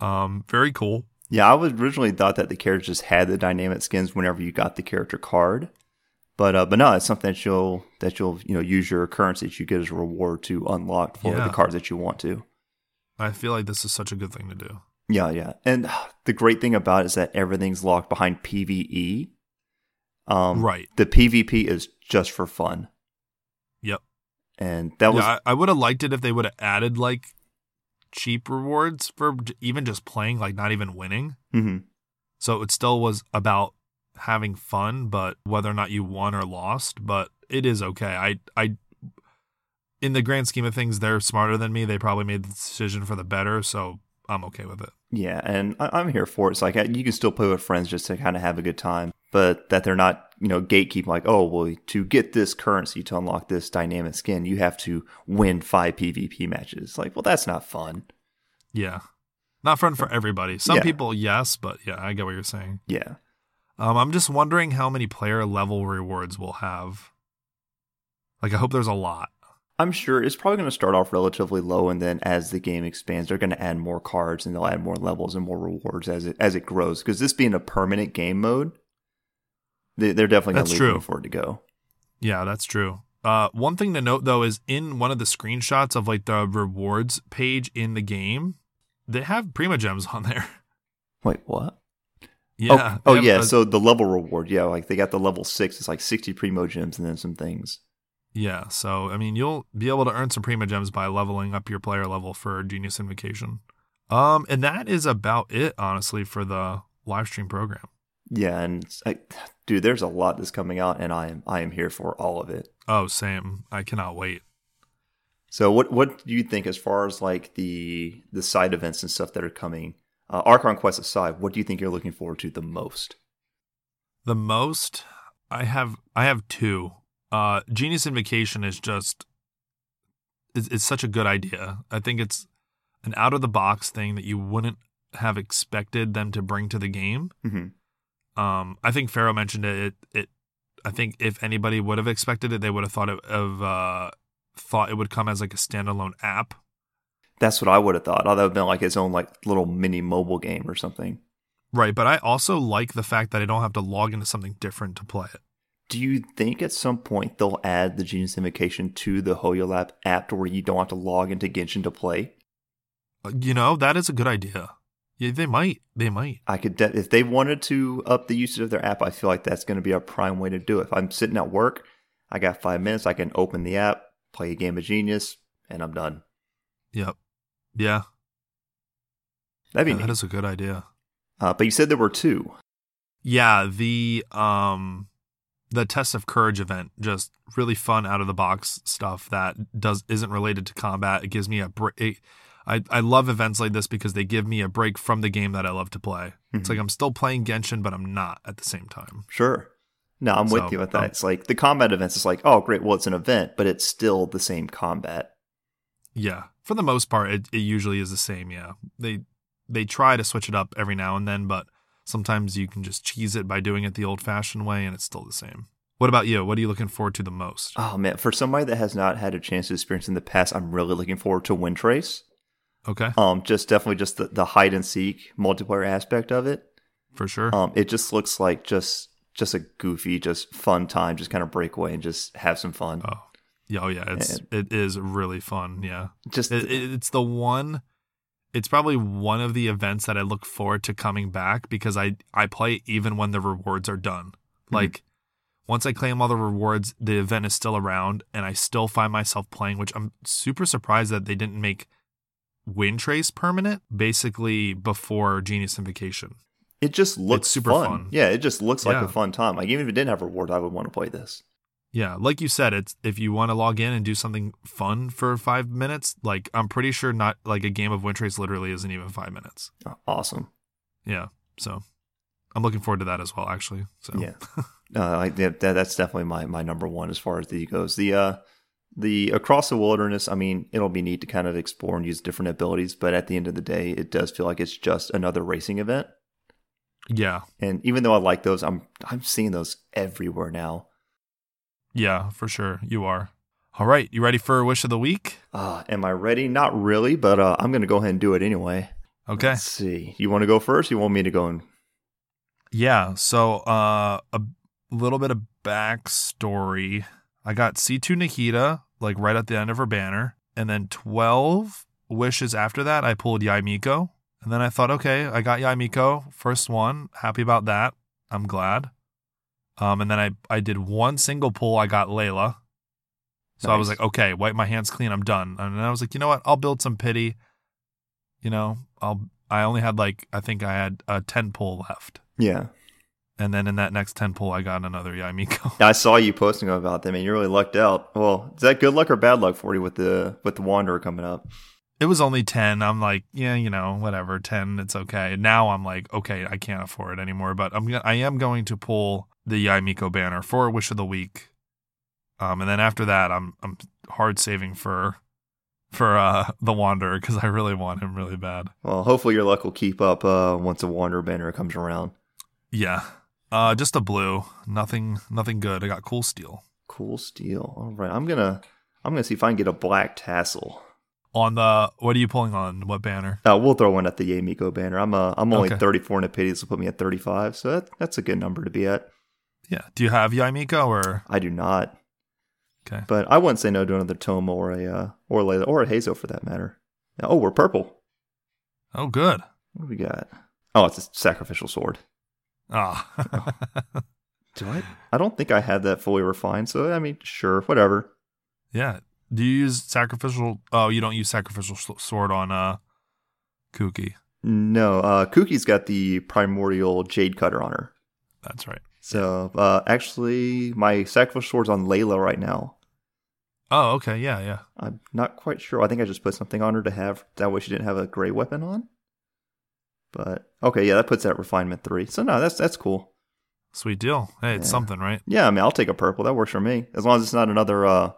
S1: Um, very cool.
S2: Yeah, I was originally thought that the characters had the dynamic skins whenever you got the character card. But uh, but no, it's something that you'll that you'll you know use your currency that you get as a reward to unlock for
S1: Yeah.
S2: the cards that you want to.
S1: I feel like this is such a good thing to do.
S2: Yeah, yeah. And the great thing about it is that everything's locked behind PVE. Um,
S1: Right.
S2: The PvP is just for fun,
S1: Yep.
S2: and that was
S1: yeah, I, I would have liked it if they would have added like cheap rewards for even just playing, like not even winning.
S2: mhm.
S1: So it still was about having fun, but whether or not you won or lost, but it is okay. I I in the grand scheme of things, they're smarter than me. They probably made the decision for the better, so I'm okay with it.
S2: yeah, and I, I'm here for it. It's like you can still play with friends just to kind of have a good time, but that they're not you know gatekeeping like oh well to get this currency to unlock this dynamic skin you have to win five PvP matches. Like well that's not fun.
S1: Yeah. Not fun for everybody. Some
S2: Yeah.
S1: people, yes, but yeah, I get what you're saying.
S2: Yeah.
S1: Um, I'm just wondering how many player level rewards we'll have. Like, I hope there's a lot.
S2: I'm sure it's probably going to start off relatively low, and then as the game expands, they're going to add more cards and they'll add more levels and more rewards as it as it grows. Because this being a permanent game mode, they, they're definitely going
S1: That's
S2: to leave room for it to go.
S1: Yeah, that's true. Uh, one thing to note though is in one of the screenshots of like the rewards page in the game, they have Primogems on there. (laughs)
S2: Wait, what?
S1: Yeah.
S2: Oh, oh yeah. so the level reward, yeah, like they got the level six. It's like sixty Primogems and then some things.
S1: yeah. So I mean, you'll be able to earn some Primogems by leveling up your player level for Genius Invocation. Um, and that is about it, honestly, for the live stream program.
S2: Yeah, and like, dude, there's a lot that's coming out, and I am I am here for all of it.
S1: Oh, same. I cannot wait.
S2: So what what do you think as far as like the the side events and stuff that are coming? Uh, Archon Quest aside, what do you think you're looking forward to the most?
S1: The most I have I have two. Uh Genius Invocation is just it's, it's such a good idea. I think it's an out of the box thing that you wouldn't have expected them to bring to the game.
S2: hmm
S1: Um I think Pharaoh mentioned it it, it I think if anybody would have expected it they would have thought it of uh thought it would come as like a standalone app.
S2: That's what I would have thought. That would have been like its own like little mini mobile game or something.
S1: Right, but I also like the fact that I don't have to log into something different to play it.
S2: Do you think at some point they'll add the Genius Invocation to the HoYoLab app to where you don't have to log into Genshin to play?
S1: Uh, You know, that is a good idea. Yeah, they might. They might.
S2: I could, de- if they wanted to up the usage of their app, I feel like that's going to be a prime way to do it. If I'm sitting at work, I got five minutes, I can open the app, play a game of Genius, and I'm done.
S1: Yep. Yeah.
S2: That'd be
S1: Yeah, that is a good idea.
S2: uh, but you said there were two.
S1: Yeah, the um the test of courage event just really fun out of the box stuff that does isn't related to combat. It gives me a break. I I love events like this because they give me a break from the game that I love to play. It's
S2: Mhm.
S1: like I'm still playing Genshin, but I'm not at the same time.
S2: Sure. No, I'm
S1: So,
S2: with you with that.
S1: um,
S2: it's like the combat events. It's like, oh, great. Well, it's an event, but it's still the same combat.
S1: Yeah, for the most part, it, it usually is the same. Yeah, they they try to switch it up every now and then, but sometimes you can just cheese it by doing it the old fashioned way, and it's still the same. What about you? What are you looking forward to the most?
S2: Oh man, for somebody that has not had a chance to experience in the past, I'm really looking forward to Wind Trace.
S1: Okay,
S2: Um, just definitely just the, the hide and seek multiplayer aspect of it.
S1: for sure.
S2: Um, it just looks like just just a goofy, just fun time, just kind of break away and just have some fun.
S1: Oh, oh yeah, it's it is really fun. Yeah,
S2: Just
S1: it, it, it's the one. It's probably one of the events that I look forward to coming back because I I play even when the rewards are done. Mm-hmm. Like once I claim all the rewards, the event is still around, and I still find myself playing. Which I'm super surprised that they didn't make Wind Trace permanent. Basically, before Genius Invocation.
S2: it just looks
S1: super
S2: fun.
S1: fun.
S2: Yeah, it just looks like
S1: Yeah.
S2: a fun time. Like even if it didn't have reward, I would want to play this.
S1: Yeah, like you said, it's if you want to log in and do something fun for five minutes, like I'm pretty sure not like a game of Windtrace literally isn't even five minutes.
S2: Oh, awesome.
S1: Yeah, so I'm looking forward to that as well, actually. So
S2: Yeah. Uh, I, that, that's definitely my, my number one as far as the goes. The uh, the across the wilderness. I mean, it'll be neat to kind of explore and use different abilities, but at the end of the day, it does feel like it's just another racing event.
S1: yeah,
S2: And even though I like those, I'm I'm seeing those everywhere now.
S1: Yeah, for sure, you are. All right, you ready for wish of the week?
S2: Uh, am I ready? Not really, but uh, I'm gonna go ahead and do it anyway.
S1: Okay.
S2: Let's see. You want to go first? You want me to go and
S1: Yeah. So uh, a little bit of backstory. I got C2 Nikita like right at the end of her banner, and then 12 wishes after that. I pulled Yae Miko, and then I thought, okay, I got Yae Miko, first one. Happy about that. I'm glad. Um, and then I I did one single pull. I got Layla. So I was like, okay, wipe my hands clean. I'm done. And then I was like, you know what? I'll build some pity. You know, I'll. I only had like I think I had a 10 pull left.
S2: yeah.
S1: And then in that next 10 pull, I got another Yae Miko. (laughs)
S2: I saw you posting about them, and you really lucked out. Well, is that good luck or bad luck for you with the with the Wanderer coming up?
S1: It was only 10. I'm like, yeah, you know, whatever, 10, it's okay. Now I'm like, okay, I can't afford it anymore, but I'm I am going to pull the Yae Miko banner for Wish of the Week. Um and then after that, I'm I'm hard saving for for uh the Wanderer cuz I really want him really bad.
S2: Well, hopefully your luck will keep up uh, once the Wanderer banner comes around.
S1: Yeah. Uh just a blue. Nothing nothing good. I got cool steel.
S2: Cool steel. All right, I'm gonna I'm gonna see if I can get a black tassel.
S1: On the what are you pulling on? What banner?
S2: Uh, we'll throw one at the Yae Miko banner. I'm uh, I'm only
S1: Okay.
S2: 34 in a pity, so put me at 35. So that, that's a good number to be at.
S1: Yeah. Do you have Yae Miko or
S2: I do not,
S1: okay.
S2: but I wouldn't say no to another Thoma or a uh, or a Layla or a Heizou for that matter. Oh, we're purple.
S1: Oh, good.
S2: What do we got? Oh, it's a sacrificial sword.
S1: Ah. (laughs)
S2: Do I? I don't think I had that fully refined. So I mean, sure, whatever.
S1: Yeah. Do you use sacrificial? Oh, you don't use sacrificial sword on uh, Kuki.
S2: No, uh, Kuki's got the primordial jade cutter on her.
S1: That's right.
S2: So uh, actually, my sacrificial sword's on Layla right now.
S1: Oh, okay. Yeah, yeah.
S2: I'm not quite sure. I think I just put something on her to have that way she didn't have a gray weapon on. But okay, yeah, that puts that refinement three. So no, that's that's cool.
S1: Sweet deal. Hey, it's
S2: Yeah.
S1: something, right?
S2: Yeah, I mean, I'll take a purple. That works for me as long as it's not another. uh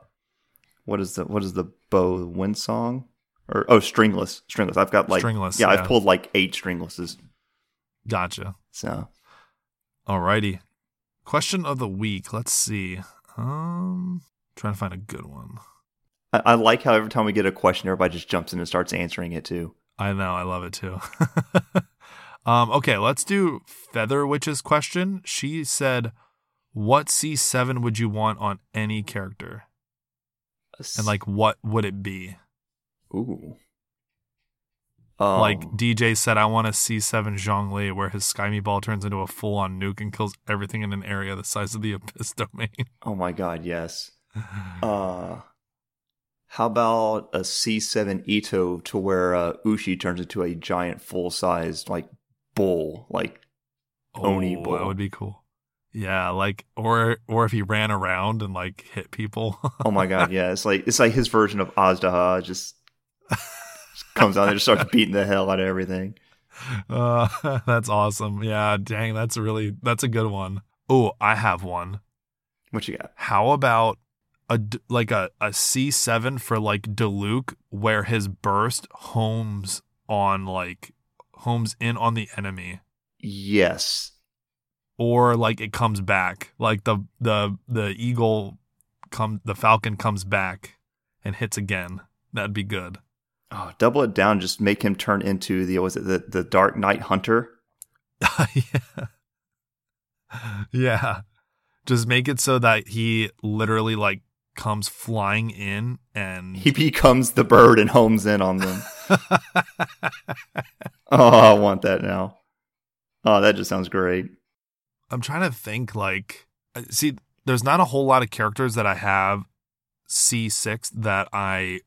S2: What is the what is the bow wind song? Or oh, stringless, stringless. I've got like
S1: Stringless,
S2: Yeah,
S1: yeah.
S2: I've pulled like eight stringlesses.
S1: Gotcha.
S2: So
S1: Alrighty. Question of the week. Let's see. Um, trying to find a good one.
S2: I, I like how every time we get a question, everybody just jumps in and starts answering it too.
S1: I know. I love it too. (laughs) um, okay, let's do Feather Witch's question. She said, "What C7 would you want on any character, and like what would it be?"
S2: ooh, um,
S1: like DJ said, I want a C7 Zhang Zhongli where his Sky Me Ball turns into a full on nuke and kills everything in an area the size of the (laughs) Abyss domain.
S2: oh my god, yes. (sighs) Uh, how about a C7 Itto to where uh, Ushi turns into a giant full sized like bull? Like, Oni
S1: oh,
S2: Bull.
S1: that would be cool. Yeah, like or or if he ran around and like hit people.
S2: oh my god, (laughs) yeah, it's like it's like his version of Azhdaha just comes out and just starts beating the hell out of everything.
S1: uh, (laughs) that's awesome. Yeah, dang, that's a really that's a good one. Oh, I have one.
S2: What you got?
S1: How about a like a a C7 for like Diluc where his burst homes on like homes in on the enemy
S2: Yes,
S1: or like it comes back like the the the eagle come the falcon comes back and hits again that'd be good
S2: oh, double it down. Just make him turn into the was it the the Dark Knight Hunter? (laughs)
S1: yeah yeah just make it so that he literally like comes flying in and
S2: He becomes the bird and homes in on them. (laughs) oh, I want that now. Oh, that just sounds great.
S1: i'm trying to think like uh, see there's not a whole lot of characters that i have c6 that i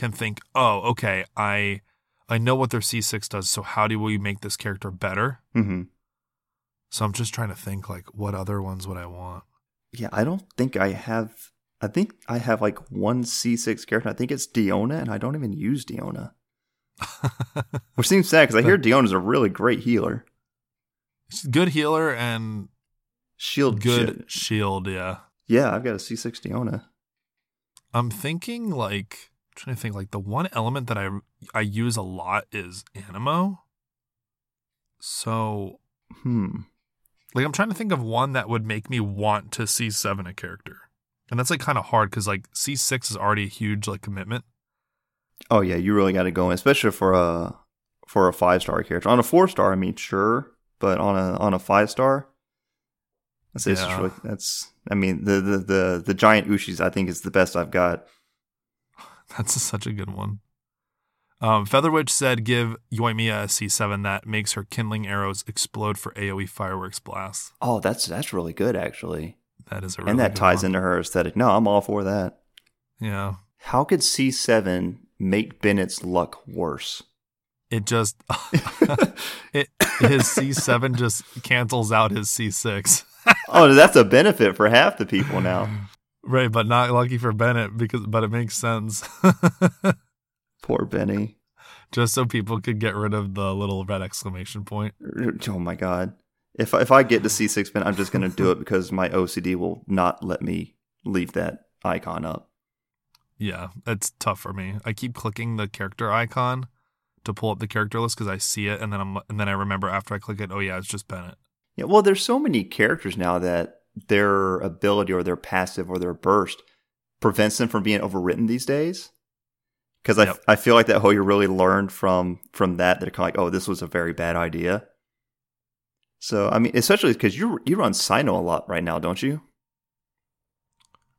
S1: can think oh okay i i know what their c6 does so how do we make this character better
S2: hmm
S1: So I'm just trying to think like what other ones would I want?
S2: Yeah, I don't think I have. I think I have like one C6 character. I think it's Diona, and I don't even use Diona. (laughs) Which seems sad because I hear Diona's a really great healer.
S1: She's a good healer and
S2: Shield
S1: good
S2: shit.
S1: shield. Yeah.
S2: Yeah, I've got a C6 Diona.
S1: I'm thinking like trying to think like the one element that I I use a lot is Anemo. So
S2: Hmm.
S1: like I'm trying to think of one that would make me want to see seven a character, and that's like kind of hard because like C six is already a huge like commitment.
S2: Oh yeah, you really got to go in, especially for a for a five star character. On a four star, I mean, sure, but on a on a five star, that's
S1: Yeah.
S2: really, that's. I mean, the, the the the giant Ushis, I think, is the best I've got. (laughs)
S1: That's such a good one. Um, Featherwitch said, "Give Yoimiya a C seven that makes her kindling arrows explode for AOE fireworks blasts."
S2: Oh, that's that's really good actually,
S1: That is a really
S2: and that ties
S1: one.
S2: into her aesthetic. No, I'm all for that.
S1: Yeah,
S2: How could C seven make Bennett's luck worse?
S1: it just (laughs) (laughs) it his C seven just cancels out his C six.
S2: oh, that's a benefit for half the people now.
S1: Right, but not lucky for Bennett because but it makes sense. (laughs)
S2: Poor Benny.
S1: Just so people could get rid of the little red exclamation point.
S2: Oh my god. If if I get to C6 Ben, I'm just going to do it (laughs) because my OCD will not let me leave that icon up.
S1: Yeah, it's tough for me. I keep clicking the character icon to pull up the character list because I see it and then I'm and then I remember after I click it, oh yeah, it's just Bennett.
S2: Yeah, well, there's so many characters now that their ability or their passive or their burst prevents them from being overwritten these days. Because I,
S1: Yep.
S2: I feel like that whole you really learned from from that. They're kind of like, oh, this was a very bad idea. So I mean, especially because you you run Cyno a lot right now, don't you?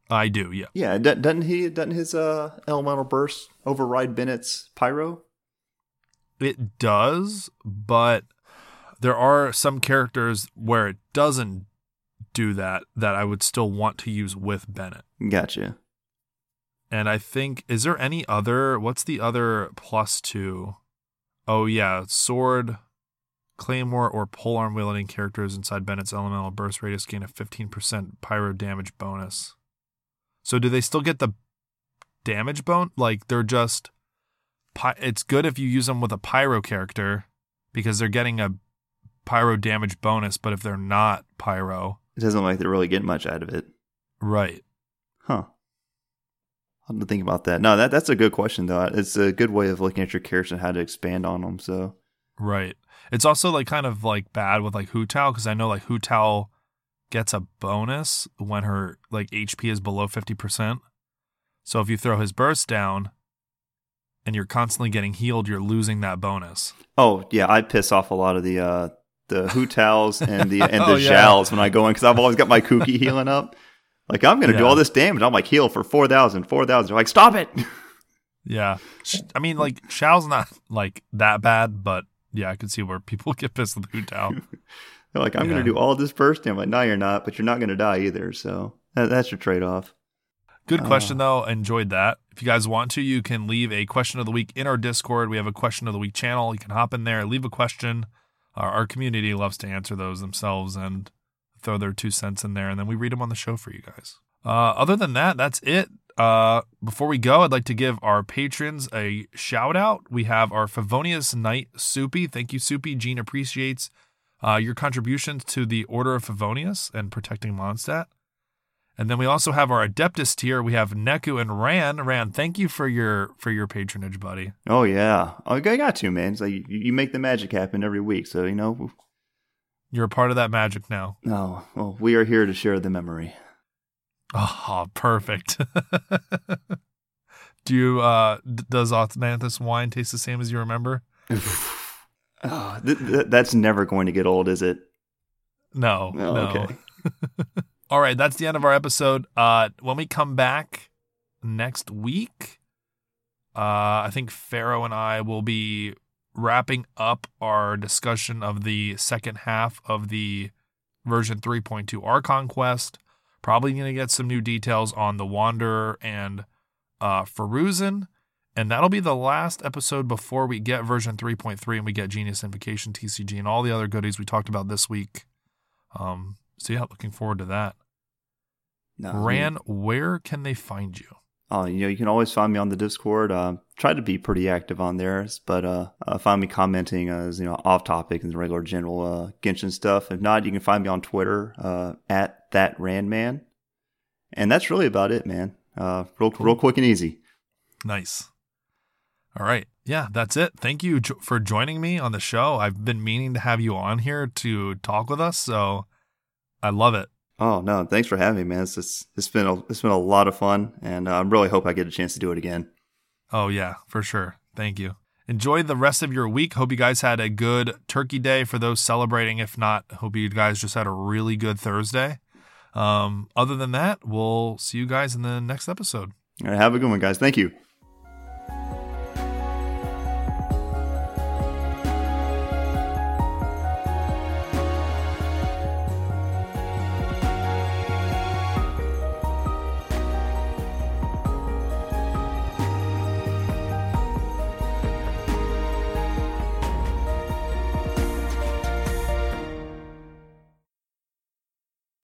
S1: I do, yeah.
S2: Yeah, do- doesn't he? Doesn't his uh, elemental burst override Bennett's pyro?
S1: It does, but there are some characters where it doesn't do that that I would still want to use with Bennett.
S2: Gotcha.
S1: And I think is there any other what's the other plus two? Oh yeah, sword, claymore, or polearm wielding characters inside Bennett's elemental burst radius gain a fifteen percent pyro damage bonus. So do they still get the damage bone? Like they're just it's good if you use them with a pyro character because they're getting a pyro damage bonus, but if they're not pyro,
S2: It doesn't look like they're really getting much out of it.
S1: right.
S2: Huh. I'll have to think about that. No, that that's a good question though. It's a good way of looking at your characters and how to expand on them. So
S1: Right. It's also like kind of like bad with like Hu Tao because I know like Hu Tao gets a bonus when her like HP is below 50%. So if you throw his burst down and you're constantly getting healed, you're losing that bonus.
S2: Oh yeah, I piss off a lot of the uh the Hu Taos and the and the (laughs)
S1: Oh, yeah.
S2: When I go in because I've always got my Kuki healing up. Like I'm gonna do all this damage. I'm like heal for 4,000, 4,000. They're like stop it. (laughs)
S1: Yeah. I mean, like Shao's not like that bad, but yeah, I could see where people (laughs) get pissed with Hu Tao.
S2: They're like I'm
S1: Yeah.
S2: gonna do all this burst. I'm like no, you're not. But you're not gonna die either. So that, that's your trade off.
S1: Good question, uh. though. Enjoyed that. If you guys want to, you can leave a question of the week in our Discord. We have a question of the week channel. You can hop in there, leave a question. Our, our community loves to answer those themselves and throw their two cents in there, and then we read them on the show for you guys. Uh, other than that, that's it. Uh, before we go, I'd like to give our patrons a shout out. We have our Favonius Knight Soupy. Thank you, Soupy. Jean appreciates uh, your contributions to the Order of Favonius and protecting Mondstadt. And then we also have our Adeptus tier. We have Neku and Ran. Ran, thank you for your for your patronage, buddy.
S2: Oh yeah, oh, I got to man. It's like you, you make the magic happen every week. So you know,
S1: You're a part of that magic now.
S2: no, well, we are here to share the memory.
S1: Oh, perfect. (laughs) Do you uh does Osmanthus wine taste the same as you remember?
S2: Oh, (sighs) th- th- that's never going to get old, is it?
S1: No.
S2: Oh,
S1: no.
S2: okay. (laughs)
S1: All right, that's the end of our episode. Uh when we come back next week, uh I think Pharaoh and I will be wrapping up our discussion of the second half of the version 3.2 Archon quest. Probably going to get some new details on the Wanderer and uh Faruzan. And that'll be the last episode before we get version 3.3 and we get Genius Invocation, TCG, and all the other goodies we talked about this week. Um, so yeah, looking forward to that.
S2: No,
S1: Ran, where can they find you?
S2: Oh, you know, you can always find me on the Discord. Uh, try to be pretty active on there, but uh, uh, find me commenting as you know off topic and regular general uh, Genshin stuff. If not, you can find me on Twitter uh, at that Randman, and that's really about it, man. Uh, real, real quick and easy.
S1: Nice. All right. Yeah, that's it. Thank you jo- for joining me on the show. I've been meaning to have you on here to talk with us, so I love it.
S2: Oh no, thanks for having me, man. It's just, it's been a, it's been a lot of fun, and I really hope I get a chance to do it again.
S1: Oh yeah, for sure. Thank you. Enjoy the rest of your week. Hope you guys had a good Turkey Day for those celebrating. If not, hope you guys just had a really good Thursday. Um, other than that, we'll see you guys in the next episode.
S2: All right, have a good one, guys. Thank you.